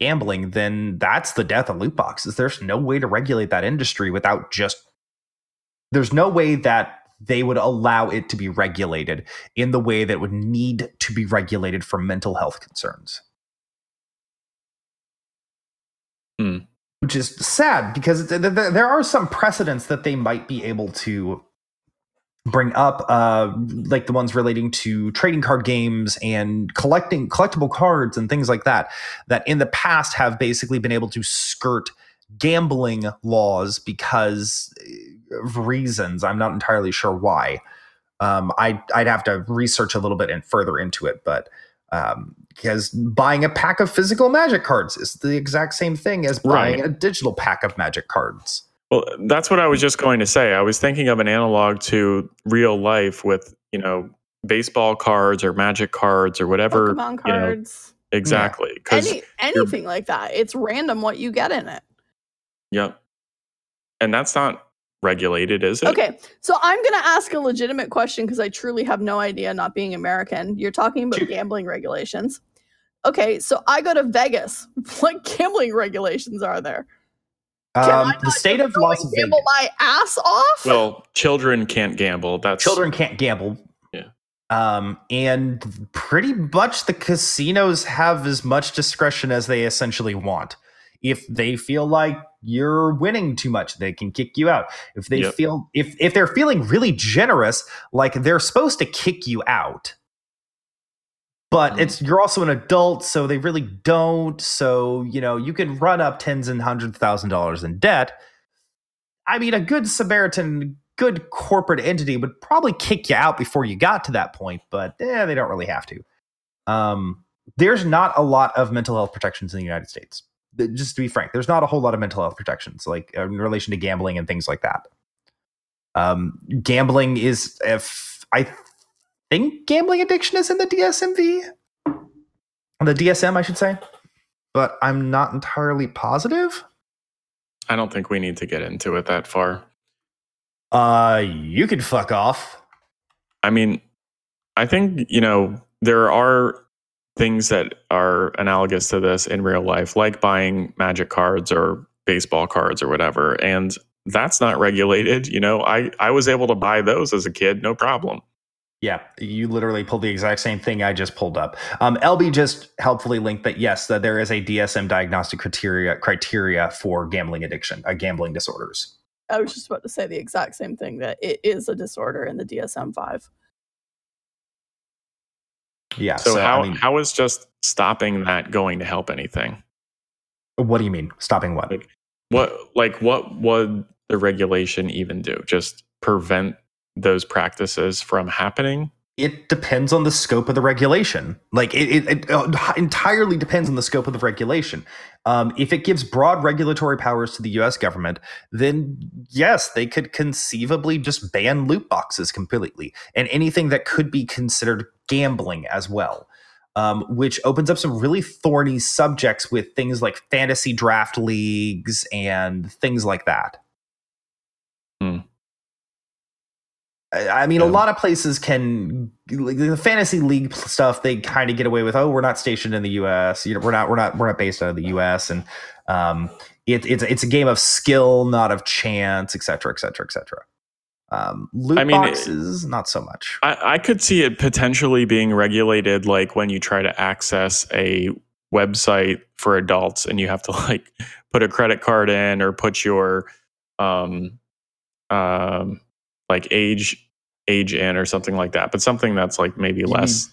gambling, then that's the death of loot boxes. There's no way to regulate that industry without just there's no way that they would allow it to be regulated in the way that would need to be regulated for mental health concerns. Hmm. Which is sad because th- th- there are some precedents that they might be able to bring up, uh, like the ones relating to trading card games and collecting collectible cards and things like that, that in the past have basically been able to skirt gambling laws because reasons. I'm not entirely sure why. Um, I, I'd have to research a little bit and further into it, but um, because buying a pack of physical magic cards is the exact same thing as buying Right. a digital pack of magic cards. Well, that's what I was just going to say. I was thinking of an analog to real life with, you know, baseball cards or magic cards or whatever. Pokemon you know, cards. exactly. Because, Any anything like that. It's random what you get in it. yep. And that's not regulated, is it? Okay, so I'm going to ask a legitimate question because I truly have no idea, not being American. You're talking about gambling regulations. Okay, so I go to Vegas. What gambling regulations are there? Can Um, not the state of go Las Vegas. gamble my ass off? Well, children can't gamble. That's children can't gamble. Yeah. Um, and pretty much the casinos have as much discretion as they essentially want. If they feel like you're winning too much, they can kick you out. If they Yep. feel if if they're feeling really generous, like they're supposed to kick you out. But Mhm. it's you're also an adult, so they really don't. So, you know, you can run up tens and hundreds thousand dollars in debt. I mean, a good Samaritan, good corporate entity would probably kick you out before you got to that point, but eh, they don't really have to. Um, there's not a lot of mental health protections in the United States. Just to be frank, there's not a whole lot of mental health protections, like uh, in relation to gambling and things like that. Um, gambling is, if I think gambling addiction is in the DSMV, the DSM, I should say, but I'm not entirely positive. I don't think we need to get into it that far. Uh, you could fuck off. I mean, I think, you know, there are things that are analogous to this in real life, like buying magic cards or baseball cards or whatever. And that's not regulated. You know, I, I was able to buy those as a kid, no problem. Yeah, you literally pulled the exact same thing I just pulled up. Um, LB just helpfully linked that yes, that there is a DSM diagnostic criteria criteria for gambling addiction, uh, gambling disorders. I was just about to say the exact same thing that it is a disorder in the DSM five. Yeah. So, how I mean, how is just stopping that going to help anything? what do you mean stopping what? Like, What like what would the regulation even do? Just prevent those practices from happening? It depends on the scope of the regulation. Like it, it, it uh, entirely depends on the scope of the regulation. Um, if it gives broad regulatory powers to the U.S. government, then yes, they could conceivably just ban loot boxes completely and anything that could be considered gambling as well. Um, which opens up some really thorny subjects with things like fantasy draft leagues and things like that. Hmm. I I mean, a lot of places can like the fantasy league stuff. They kind of get away with, oh, we're not stationed in the U.S. You know, we're not, we're not, we're not based out of the U.S. And um, it, it's it's a game of skill, not of chance, et cetera, et cetera, et cetera. Um, loot I mean, it- boxes, not so much. I, I could see it potentially being regulated like when you try to access a website for adults and you have to like put a credit card in or put your um um like age age in or something like that but something that's like maybe You less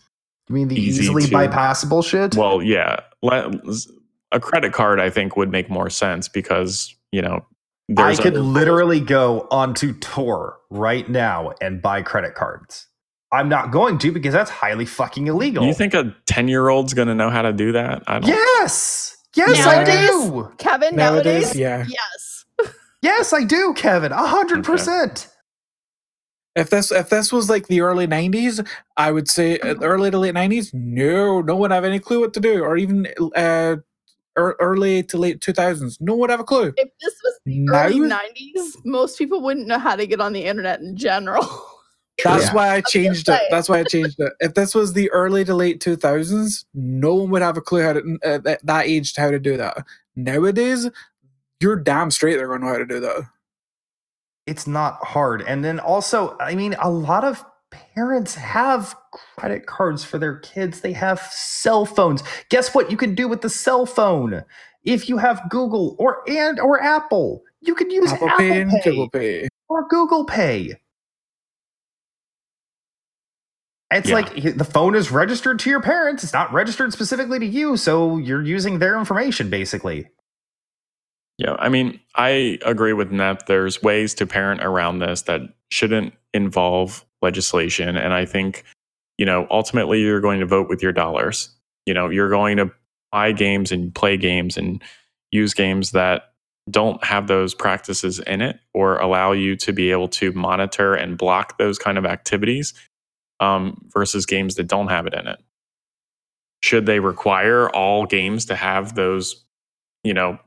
You mean the easily to- bypassable shit? well yeah le- a credit card i think would make more sense because you know I could other- literally go onto Tor right now and buy credit cards. I'm not going to because that's highly fucking illegal. you think a 10 year old's gonna know how to do that i don't Yes. Yes, I do. Kevin, Nowadays, nowadays, yeah. yes. Yes, I do, Kevin. A hundred percent. If this if this was like the early '90s, I would say uh, early to late '90s. No, no one have any clue what to do, or even uh, ear- early to late 2000s. No one would have a clue. If this was the Now, early '90s, most people wouldn't know how to get on the internet in general. that's Yeah. why I changed it. That's why I changed it. If this was the early to late 2000s, no one would have a clue how to uh, that, that age how to do that. Nowadays, you're damn straight they're going to know how to do that. It's not hard. And then also, I mean, a lot of parents have credit cards for their kids. They have cell phones. Guess what you can do with the cell phone? If you have Google or and or Apple, you can use Apple, Apple, Pay Pay Google Pay. or Google Pay. It's Yeah. like the phone is registered to your parents. It's not registered specifically to you, so you're using their information basically. Yeah, I mean, I agree with Neth. There's ways to parent around this that shouldn't involve legislation. And I think, you know, ultimately you're going to vote with your dollars. You know, you're going to buy games and play games and use games that don't have those practices in it or allow you to be able to monitor and block those kind of activities um, versus games that don't have it in it. Should they require all games to have those, you know,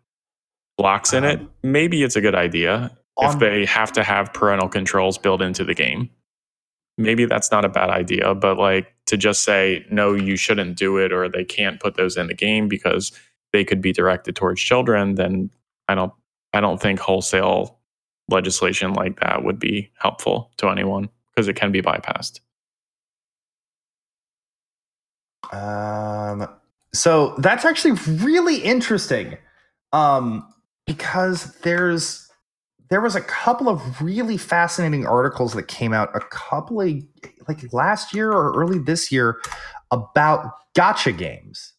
blocks in it? Um, Maybe it's a good idea if they have to have parental controls built into the game. Maybe that's not a bad idea, but like to just say, no, you shouldn't do it or they can't put those in the game because they could be directed towards children, then I don't I don't think wholesale legislation like that would be helpful to anyone because it can be bypassed. Um, so that's actually really interesting, um, because there's there was a couple of really fascinating articles that came out a couple of like last year or early this year about gacha games.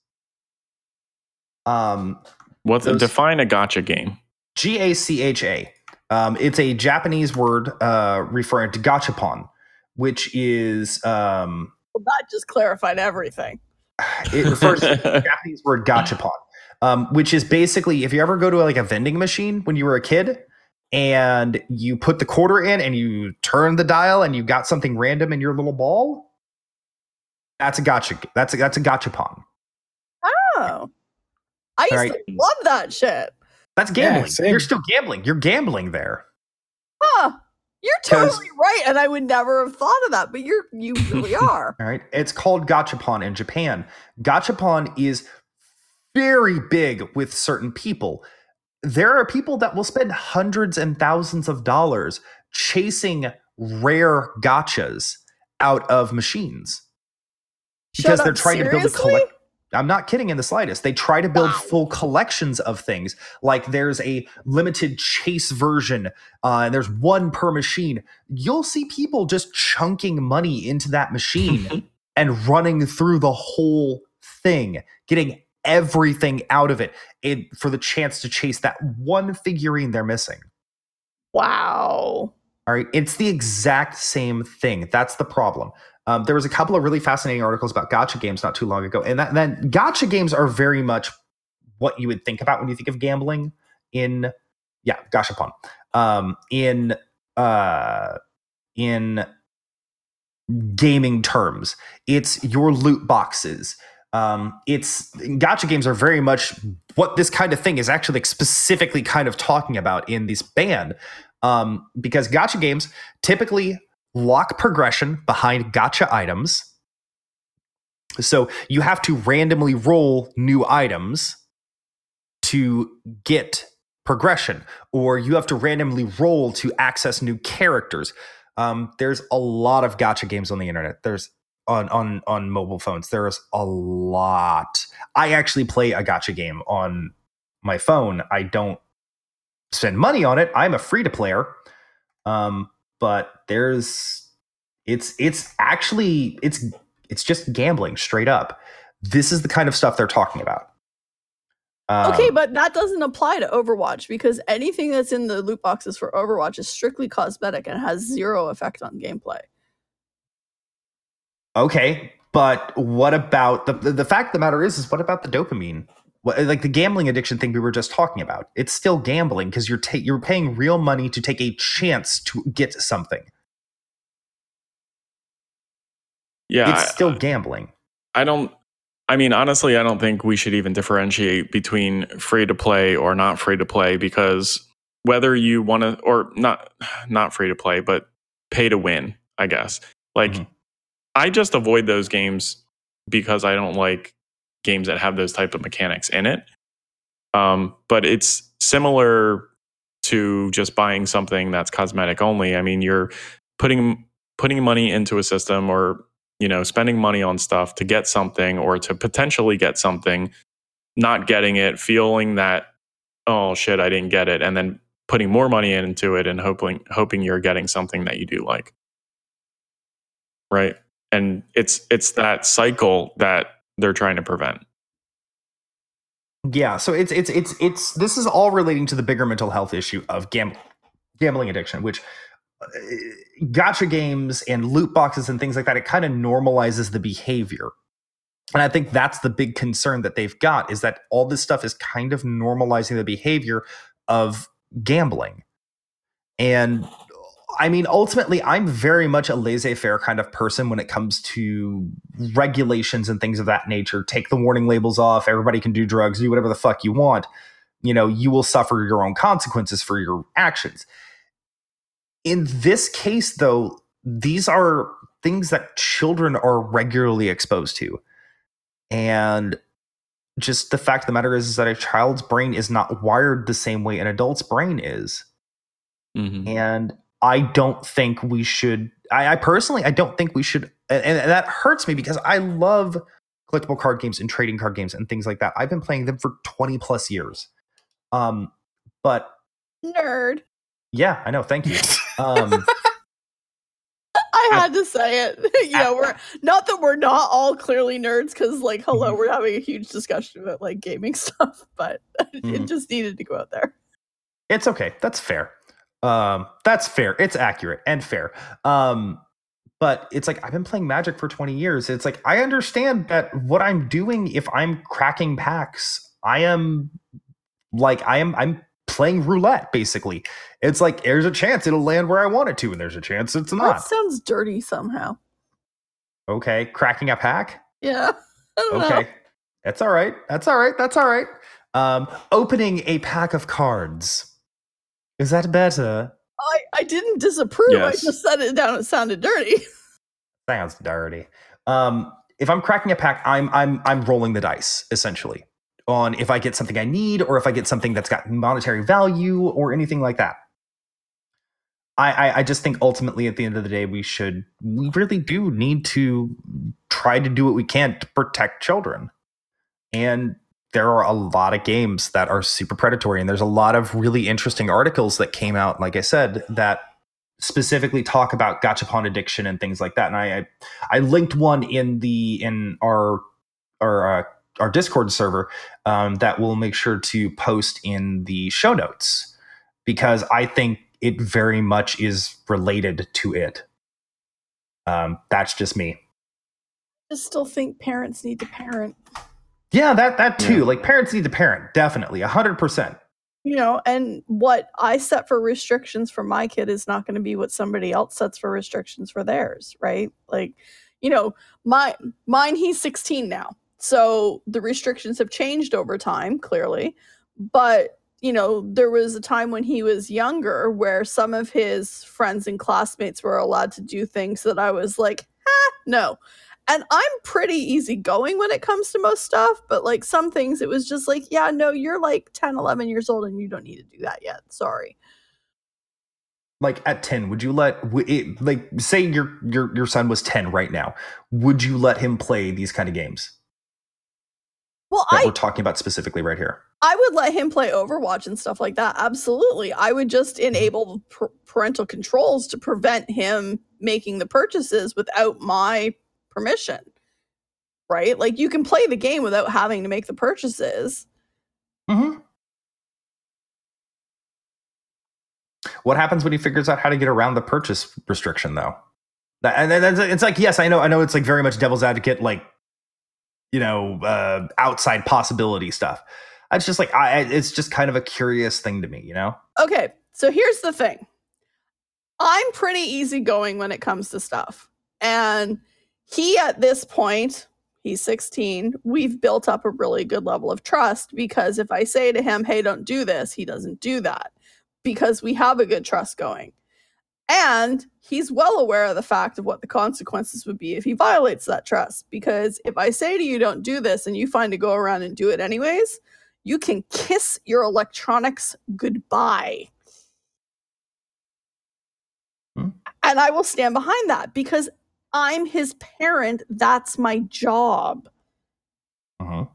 Um, What Those- define a gacha game? G A C H A. Um, it's a Japanese word uh, referring to gachapon, which is um, Well, that just clarified everything. it refers to the Japanese word gachapon, um, which is basically if you ever go to like a vending machine when you were a kid and you put the quarter in and you turn the dial and you got something random in your little ball. That's a gacha. That's a that's a gachapon. Oh, I used Right. to love that shit. That's gambling. same. You're still gambling. You're gambling there. Huh? You're totally right, and I would never have thought of that, but you're you really are. All right. It's called gachapon in Japan. Gachapon is very big with certain people. There are people that will spend hundreds and thousands of dollars chasing rare gachas out of machines Shut because they're up, trying to build a seriously? collect. I'm not kidding in the slightest. They try to build Wow. full collections of things. Like there's a limited chase version, uh, and there's one per machine. You'll see people just chunking money into that machine and running through the whole thing, getting everything out of it, it for the chance to chase that one figurine they're missing. Wow. All right. It's the exact same thing. That's the problem. Um, there was a couple of really fascinating articles about gacha games not too long ago. And that, then gacha games are very much what you would think about when you think of gambling in, yeah, gashapon. Um, in, uh, in gaming terms, it's your loot boxes. Um, it's gacha games are very much what this kind of thing is actually like specifically kind of talking about in this band um, because gacha games typically lock progression behind gacha items. So you have to randomly roll new items to get progression, or you have to randomly roll to access new characters. Um, there's a lot of gotcha games on the internet. There's on on on mobile phones. There's a lot. I actually play a gacha game on my phone. I don't spend money on it. I'm a free to player. Um, but there's it's it's actually it's it's just gambling straight up. This is the kind of stuff they're talking about. Um, Okay, but that doesn't apply to Overwatch because anything that's in the loot boxes for Overwatch is strictly cosmetic and has zero effect on gameplay. Okay, but what about the, the fact of the matter is is what about the dopamine? What, like the gambling addiction thing we were just talking about. It's still gambling because you're ta- you're paying real money to take a chance to get something. Yeah, it's I- still gambling. I don't. I mean, honestly, I don't think we should even differentiate between free to play or not free to play because whether you want to or not, not free to play, but pay to win, I guess. Like, Mhm. I just avoid those games because I don't like games that have those type of mechanics in it. Um, but it's similar to just buying something that's cosmetic only. I mean, you're putting putting money into a system or you know spending money on stuff to get something or to potentially get something not getting it feeling that oh shit i didn't get it and then putting more money into it and hoping hoping you're getting something that you do like right and it's it's that cycle that they're trying to prevent Yeah, so it's it's it's it's this is all relating to the bigger mental health issue of gam- gambling addiction, which uh, gacha games and loot boxes and things like that. It kind of normalizes the behavior, and I think that's the big concern that they've got is that all this stuff is kind of normalizing the behavior of gambling, and I mean, ultimately, I'm very much a laissez faire kind of person when it comes to regulations and things of that nature. Take the warning labels off. Everybody can do drugs, do whatever the fuck you want. You know, you will suffer your own consequences for your actions. In this case, though, these are things that children are regularly exposed to. And just the fact of the matter is, is that a child's brain is not wired the same way an adult's brain is mm-hmm. and I don't think we should. I, I personally, I don't think we should, and, and that hurts me because I love collectible card games and trading card games and things like that. I've been playing them for twenty plus years. Um, but Nerd. yeah, I know. Thank you. Um, I had to say it. you know, we're not that we're not all clearly nerds because, like, hello, Mhm. we're having a huge discussion about like gaming stuff, but it Mhm. just needed to go out there. it's okay. That's fair. Um, that's fair. It's accurate and fair. Um, but it's like I've been playing Magic for 20 years. It's like I understand that what I'm doing if I'm cracking packs, I am like I am I'm playing roulette basically. It's like there's a chance it'll land where I want it to, and there's a chance it's not. That sounds dirty somehow. Okay, cracking a pack. Yeah. Don't know. Okay, that's all right. That's all right. That's all right. Um, opening a pack of cards. Is that better? I, I didn't disapprove. I just said it down. It sounded dirty. Sounds dirty. Um, if I'm cracking a pack, I'm I'm I'm rolling the dice essentially on if I get something I need or if I get something that's got monetary value or anything like that. I, I I just think ultimately at the end of the day we should we really do need to try to do what we can to protect children. And there are a lot of games that are super predatory and there's a lot of really interesting articles that came out like I said that specifically talk about gachapon addiction and things like that and I I, I linked one in the in our our uh, our Discord server um, that we'll make sure to post in the show notes because I think it very much is related to it. Um, that's just me. I still think parents need to parent. Yeah, that that too. Yeah. Like parents need to parent, definitely, hundred percent. You know, and what I set for restrictions for my kid is not going to be what somebody else sets for restrictions for theirs, right? Like, you know, my mine he's 16 now. So the restrictions have changed over time, clearly. But, you know, there was a time when he was younger where some of his friends and classmates were allowed to do things that I was like, ah, no. And I'm pretty easygoing when it comes to most stuff, but like some things it was just like, yeah, no, you're like 10, 11 years old and you don't need to do that yet. Sorry. Like at ten, would you let it, like say your your your son was ten right now? Would you let him play these kind of games Well, that I we're talking about specifically right here? I would let him play Overwatch and stuff like that. Absolutely. I would just mm-hmm. enable p- parental controls to prevent him making the purchases without my permission. Right? Like you can play the game without having to make the purchases. Mm-hmm. What happens when he figures out how to get around the purchase restriction, though? That, and it's like, yes, I know, I know, it's like very much devil's advocate, like you know, uh, outside possibility stuff. It's just like, I, it's just kind of a curious thing to me, you know. Okay, so here's the thing. I'm pretty easygoing when it comes to stuff. And he, at this point, he's 16, we've built up a really good level of trust because if I say to him, hey, don't do this, he doesn't do that because we have a good trust going. And he's well aware of the fact of what the consequences would be if he violates that trust. Because if I say to you, don't do this, and you find to go around and do it anyways, you can kiss your electronics goodbye. Hmm. And I will stand behind that because I'm his parent. That's my job. Uh-huh.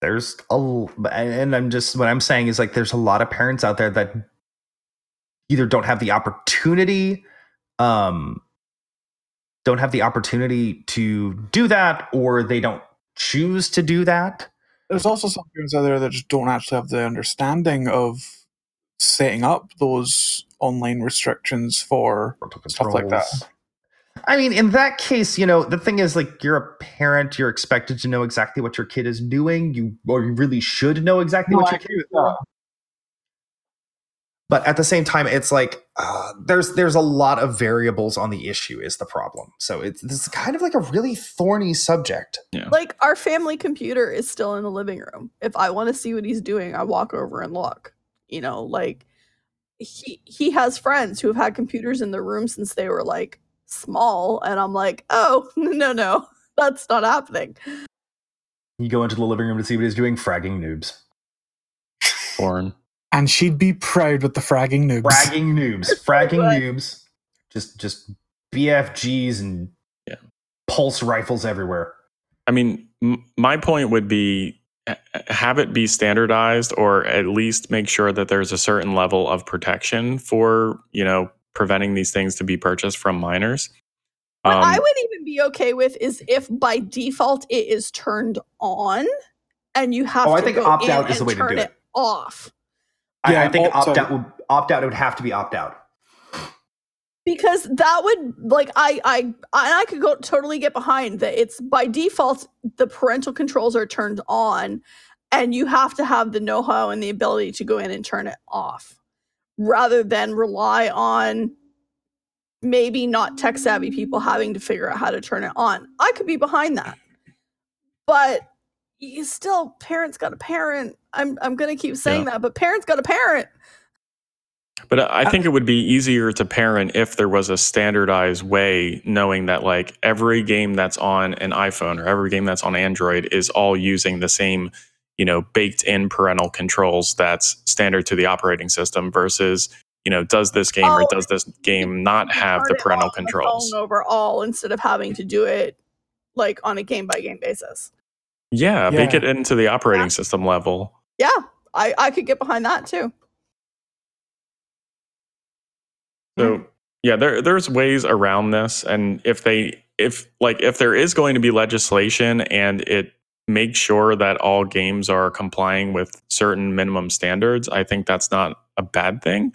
There's a, and I'm just what I'm saying is like there's a lot of parents out there that either don't have the opportunity, um, don't have the opportunity to do that, or they don't choose to do that. There's also some parents out there that just don't actually have the understanding of setting up those online restrictions for Stuff like that. I mean, in that case, you know, the thing is, like, you're a parent. You're expected to know exactly what your kid is doing. You or you really should know exactly No, what I your kid is doing. But at the same time, it's like uh, there's there's a lot of variables on the issue. Is the problem? So it's this is kind of like a really thorny subject. Yeah. Like our family computer is still in the living room. If I want to see what he's doing, I walk over and look. You know, like he he has friends who have had computers in their room since they were like small, and I'm like, oh no no, that's not happening. You go into the living room to see what he's doing, fragging noobs, Born. And she'd be proud with the fragging noobs. fragging noobs, fragging Right. noobs. Just just BFGs and Yeah. pulse rifles everywhere. I mean, m- my point would be ha- have it be standardized or at least make sure that there's a certain level of protection for, you know, preventing these things to be purchased from minors. What I Um, would even be okay with is if by default it is turned on, and you have Oh, I to think opt out is the way to do it. off. I, I think opt out would opt out it would have to be opt out. Because that would like I I I I could go totally get behind that it's by default the parental controls are turned on and you have to have the know-how and the ability to go in and turn it off rather than rely on maybe not tech savvy people having to figure out how to turn it on. I could be behind that. But you still parents got a parent. I'm I'm going to keep saying Yeah. that, but parents got a parent. But I I think it would be easier to parent if there was a standardized way, knowing that like every game that's on an iPhone or every game that's on Android is all using the same you know baked in parental controls that's standard to the operating system versus you know does this game or Oh, does this game not have the parental on the controls phone overall instead of having to do it like on a game by game basis. yeah, bake Yeah. it into the operating Yeah. system level Yeah, I, I could get behind that too. So yeah, there there's ways around this, and if they if like if there is going to be legislation and it makes sure that all games are complying with certain minimum standards, I think that's not a bad thing.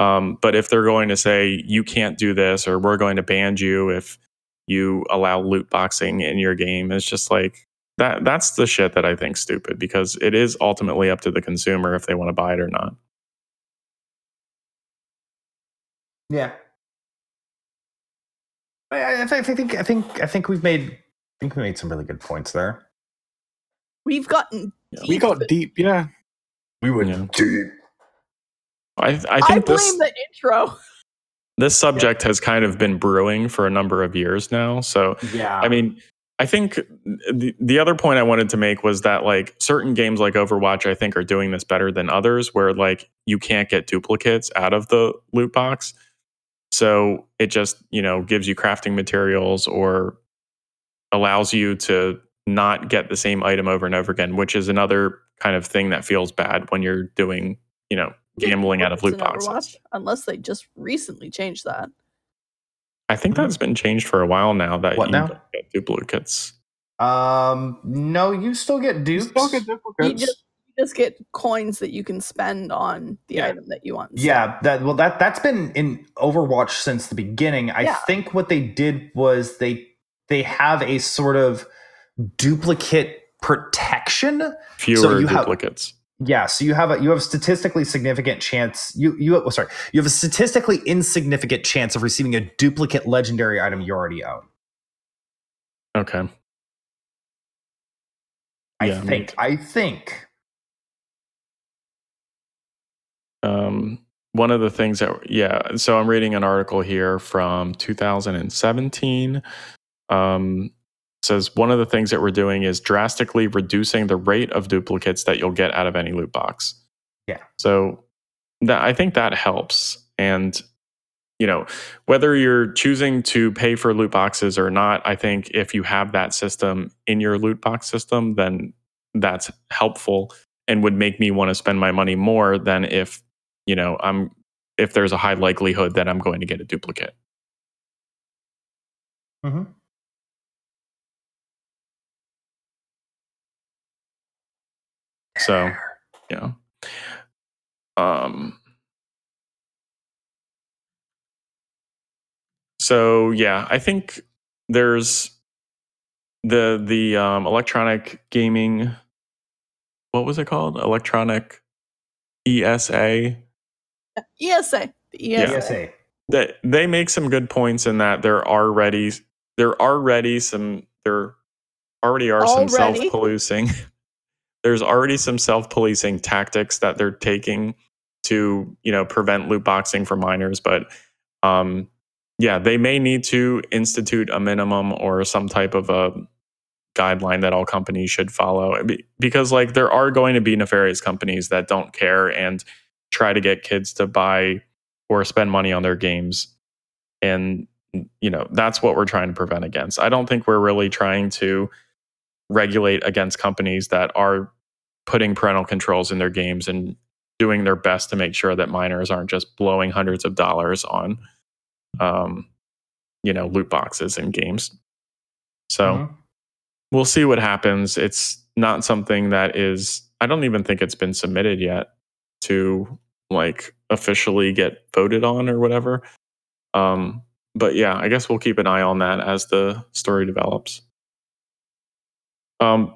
Um, but if they're going to say you can't do this or we're going to ban you if you allow loot boxing in your game, it's just like that. That's the shit that I think stupid because it is ultimately up to the consumer if they want to buy it or not. Yeah. I, I, thi- I think I think I think we've made I think we made some really good points there. We've gotten Yeah. We got deep, yeah. We would Yeah. deep. I I I, think blame this the intro. this subject has kind of been brewing for a number of years now. So, Yeah. I mean, I think the, the other point I wanted to make was that like certain games like Overwatch, I think are doing this better than others where like you can't get duplicates out of the loot box. So it just, you know, gives you crafting materials or allows you to not get the same item over and over again, which is another kind of thing that feels bad when you're doing, you know, gambling out of loot boxes. Overwatch, unless they just recently changed that. I think that's been changed for a while now. That What you now? don't get duplicates. um no, you still get You dupes. still get duplicates. you just get coins that you can spend on the Yeah. item that you want. So- Yeah, that well that that's been in Overwatch since the beginning. I Yeah. think what they did was they they have a sort of duplicate protection. Fewer you have- duplicates. Yeah, so you have a you have a statistically significant chance you you oh, sorry, you have a statistically insignificant chance of receiving a duplicate legendary item you already own. okay. I Yeah, think I think. Um, one of the things that yeah. So I'm reading an article here from 2017. Um, says one of the things that we're doing is drastically reducing the rate of duplicates that you'll get out of any loot box. Yeah. So that I think that helps. And you know, whether you're choosing to pay for loot boxes or not, I think if you have that system in your loot box system, then that's helpful and would make me want to spend my money more than if, you know, I'm if there's a high likelihood that I'm going to get a duplicate. Mhm. So, yeah. Um So, yeah, I think there's the the um electronic gaming what was it called? Electronic ESA ESA. The ESA. ESA. that they make some good points in that there are ready there are already some there already are some self-policing there's already some self-policing tactics that they're taking to you know prevent loot boxing for minors but um yeah they may need to institute a minimum or some type of a guideline that all companies should follow because like there are going to be nefarious companies that don't care and try to get kids to buy or spend money on their games. And you know that's what we're trying to prevent against. I don't think we're really trying to regulate against companies that are putting parental controls in their games and doing their best to make sure that minors aren't just blowing hundreds of dollars on um you know loot boxes in games. So Mhm. we'll see what happens. It's not something that is i don't even think it's been submitted yet to like officially get voted on or whatever um but yeah i guess we'll keep an eye on that as the story develops um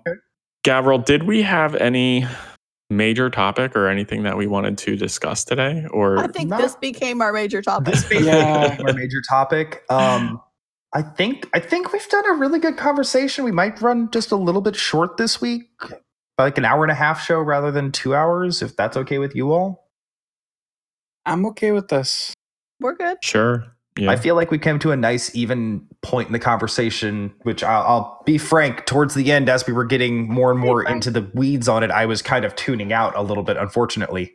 Gavriil did we have any major topic or anything that we wanted to discuss today or I think Not- this became our major topic. This basically Yeah. became our major topic. Um, I think I think we've done a really good conversation. We might run just a little bit short this week, like an hour and a half show rather than two hours, if that's okay with you all. I'm okay with this. We're good. sure Yeah. I feel like we came to a nice, even point in the conversation, which I'll, I'll be frank, towards the end, as we were getting more and more into the weeds on it, I was kind of tuning out a little bit, unfortunately.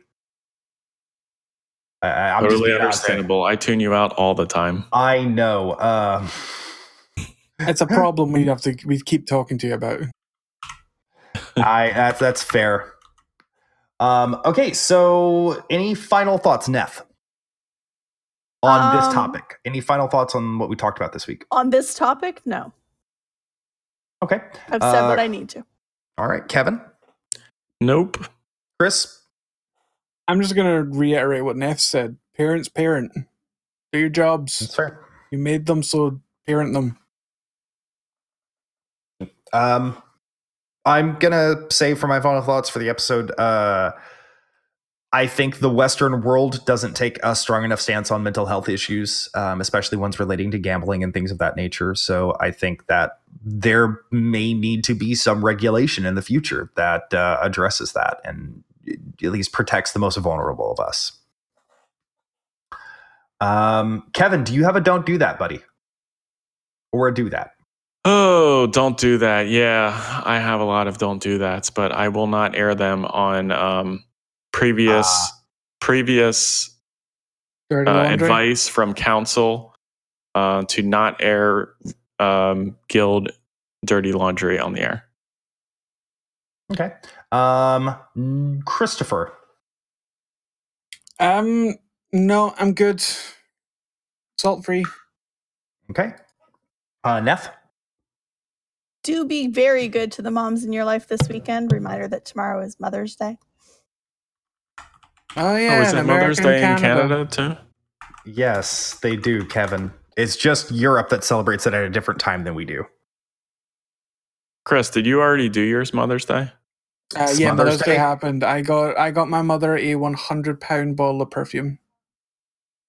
I- I- I'm totally being understandable. I tune you out all the time. I know. Um, It's a problem we have to we keep talking to you about. I that's that's fair. Um, okay, so any final thoughts, Neth, on this Um, topic? Any final thoughts on what we talked about this week? On this topic, no. Okay, I've said Uh, what I need to. all right, Kevin, Nope. Chris. I'm just gonna reiterate what Neth said. Parents parent. Do your jobs. That's fair. You made them, so parent them. Um, I'm gonna say for my final thoughts for the episode. Uh, I think the Western world doesn't take a strong enough stance on mental health issues, um, especially ones relating to gambling and things of that nature. So I think that there may need to be some regulation in the future that uh, addresses that and at least protects the most vulnerable of us. Um, Kevin, do you have a don't do that, buddy? Or a do that? Oh, don't do that. Yeah, I have a lot of don't do that's, but I will not air them on um, previous Ah. previous uh, advice from council uh, to not air um, guild dirty laundry on the air. Okay. Um, Christopher. Um, no, I'm good. Salt free. Okay. Uh, Neth. Do be very good to the moms in your life this weekend. Reminder that tomorrow is Mother's Day. Oh yeah, oh, is it Mother's Day and in Canada too? Yes, they do, Kevin. It's just Europe that celebrates it at a different time than we do. Chris, did you already do yours Mother's Day? Uh, yeah, Mother's Mother's Day Day. happened. I got I got my mother a 100 pound bottle of perfume.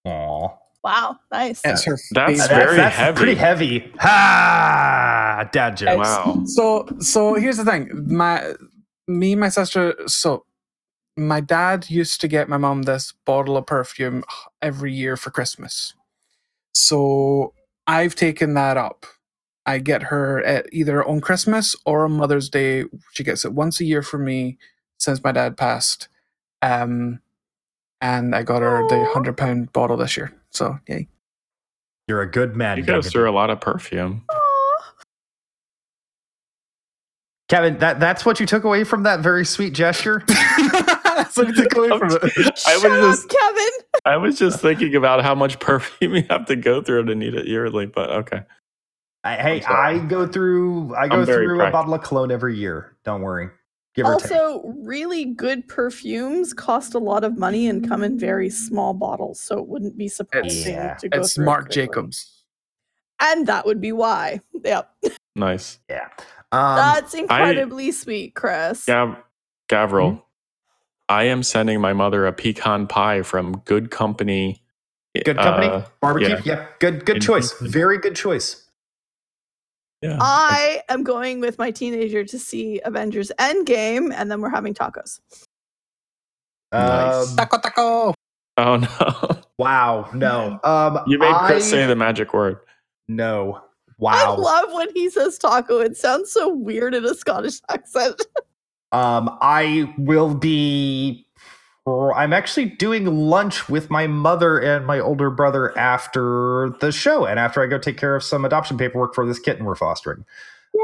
Aw. Wow, nice. It's her. That's favorite. very heavy. pretty heavy. Ha! Dad jokes. Wow. So so here's the thing. My me and my sister. So my dad used to get my mom this bottle of perfume every year for Christmas. So I've taken that up. I get her at either on Christmas or on Mother's Day. She gets it once a year for me since my dad passed. Um, and I got her the hundred pound bottle this year. So yay. You're a good man. You goes Kevin. through a lot of perfume. Aw. Kevin, that, that's what you took away from that very sweet gesture? That's what I took away from it. I was Shut up, just Kevin. I was just thinking about how much perfume you have to go through to need it yearly, but okay. I, hey, I'm sorry. I go through I go I'm through a bottle of cologne every year. Don't worry. Give or take. Also, really good perfumes cost a lot of money and come in very small bottles, so it wouldn't be surprising Yeah. to go It's through it Marc. Jacobs. and that would be why. Yep, Nice. Yeah. Um, that's incredibly sweet, Chris. Gav- Gavriil, Hmm? I am sending my mother a pecan pie from Good Company. good company. Uh, Barbecue. yeah. Yeah. Good good In- choice. Very good choice. Yeah. I am going with my teenager to see Avengers Endgame, and then we're having tacos. Nice. Um, Taco taco. oh no. wow. No. Um You made Chris say the magic word. No. Wow. I love when he says taco. It sounds so weird in a Scottish accent. Um, I will be. I'm actually doing lunch with my mother and my older brother after the show, and after I go take care of some adoption paperwork for this kitten we're fostering.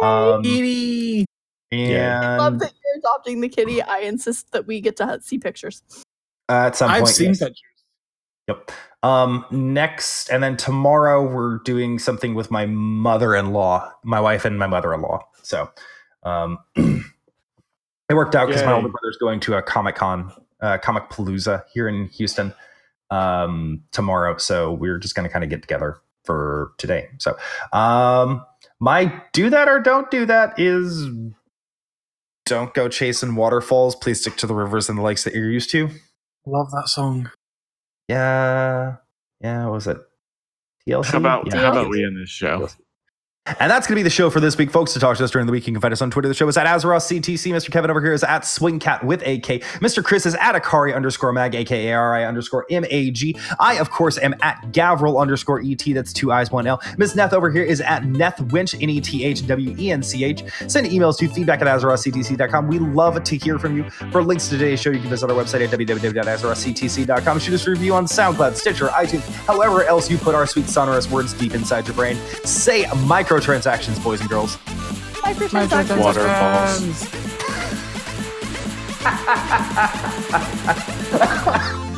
Um, Edie. and love that you're adopting the kitty. I insist that we get to see pictures. uh, at some I've point, seen yes. pictures. Yep. Um, next, and then tomorrow we're doing something with my mother-in-law, my wife and my mother-in-law. So, um, it worked out because my Yay. older brother's going to a Comic Con, uh, Comicpalooza here in Houston um, tomorrow. So we're just going to kind of get together for today. So, um, my do that or don't do that is don't go chasing waterfalls. Please stick to the rivers and the lakes that you're used to. Love that song. Yeah. Yeah. What was it? TLC? How about Yeah. how about we end this show? And that's going to be the show for this week, folks. To talk to us during the week, you can find us on Twitter. The show is at Azeroth CTC. Mr. Kevin over here is at Swingkat with AK. Mr. Chris is at Akari underscore mag, aka underscore MAG. I, of course, am at Gavriil underscore ET. That's two eyes, one L. Miss Neth over here is at Nethwench, N E T H W E N C H. Send emails to feedback at AzerothCTC.com. We love to hear from you. For links to today's show, you can visit our website at www.azerothctc.com. Shoot us a review on SoundCloud, Stitcher, iTunes, however else you put our sweet sonorous words deep inside your brain. Say microtransactions, boys and girls. Microtransactions. Waterfalls.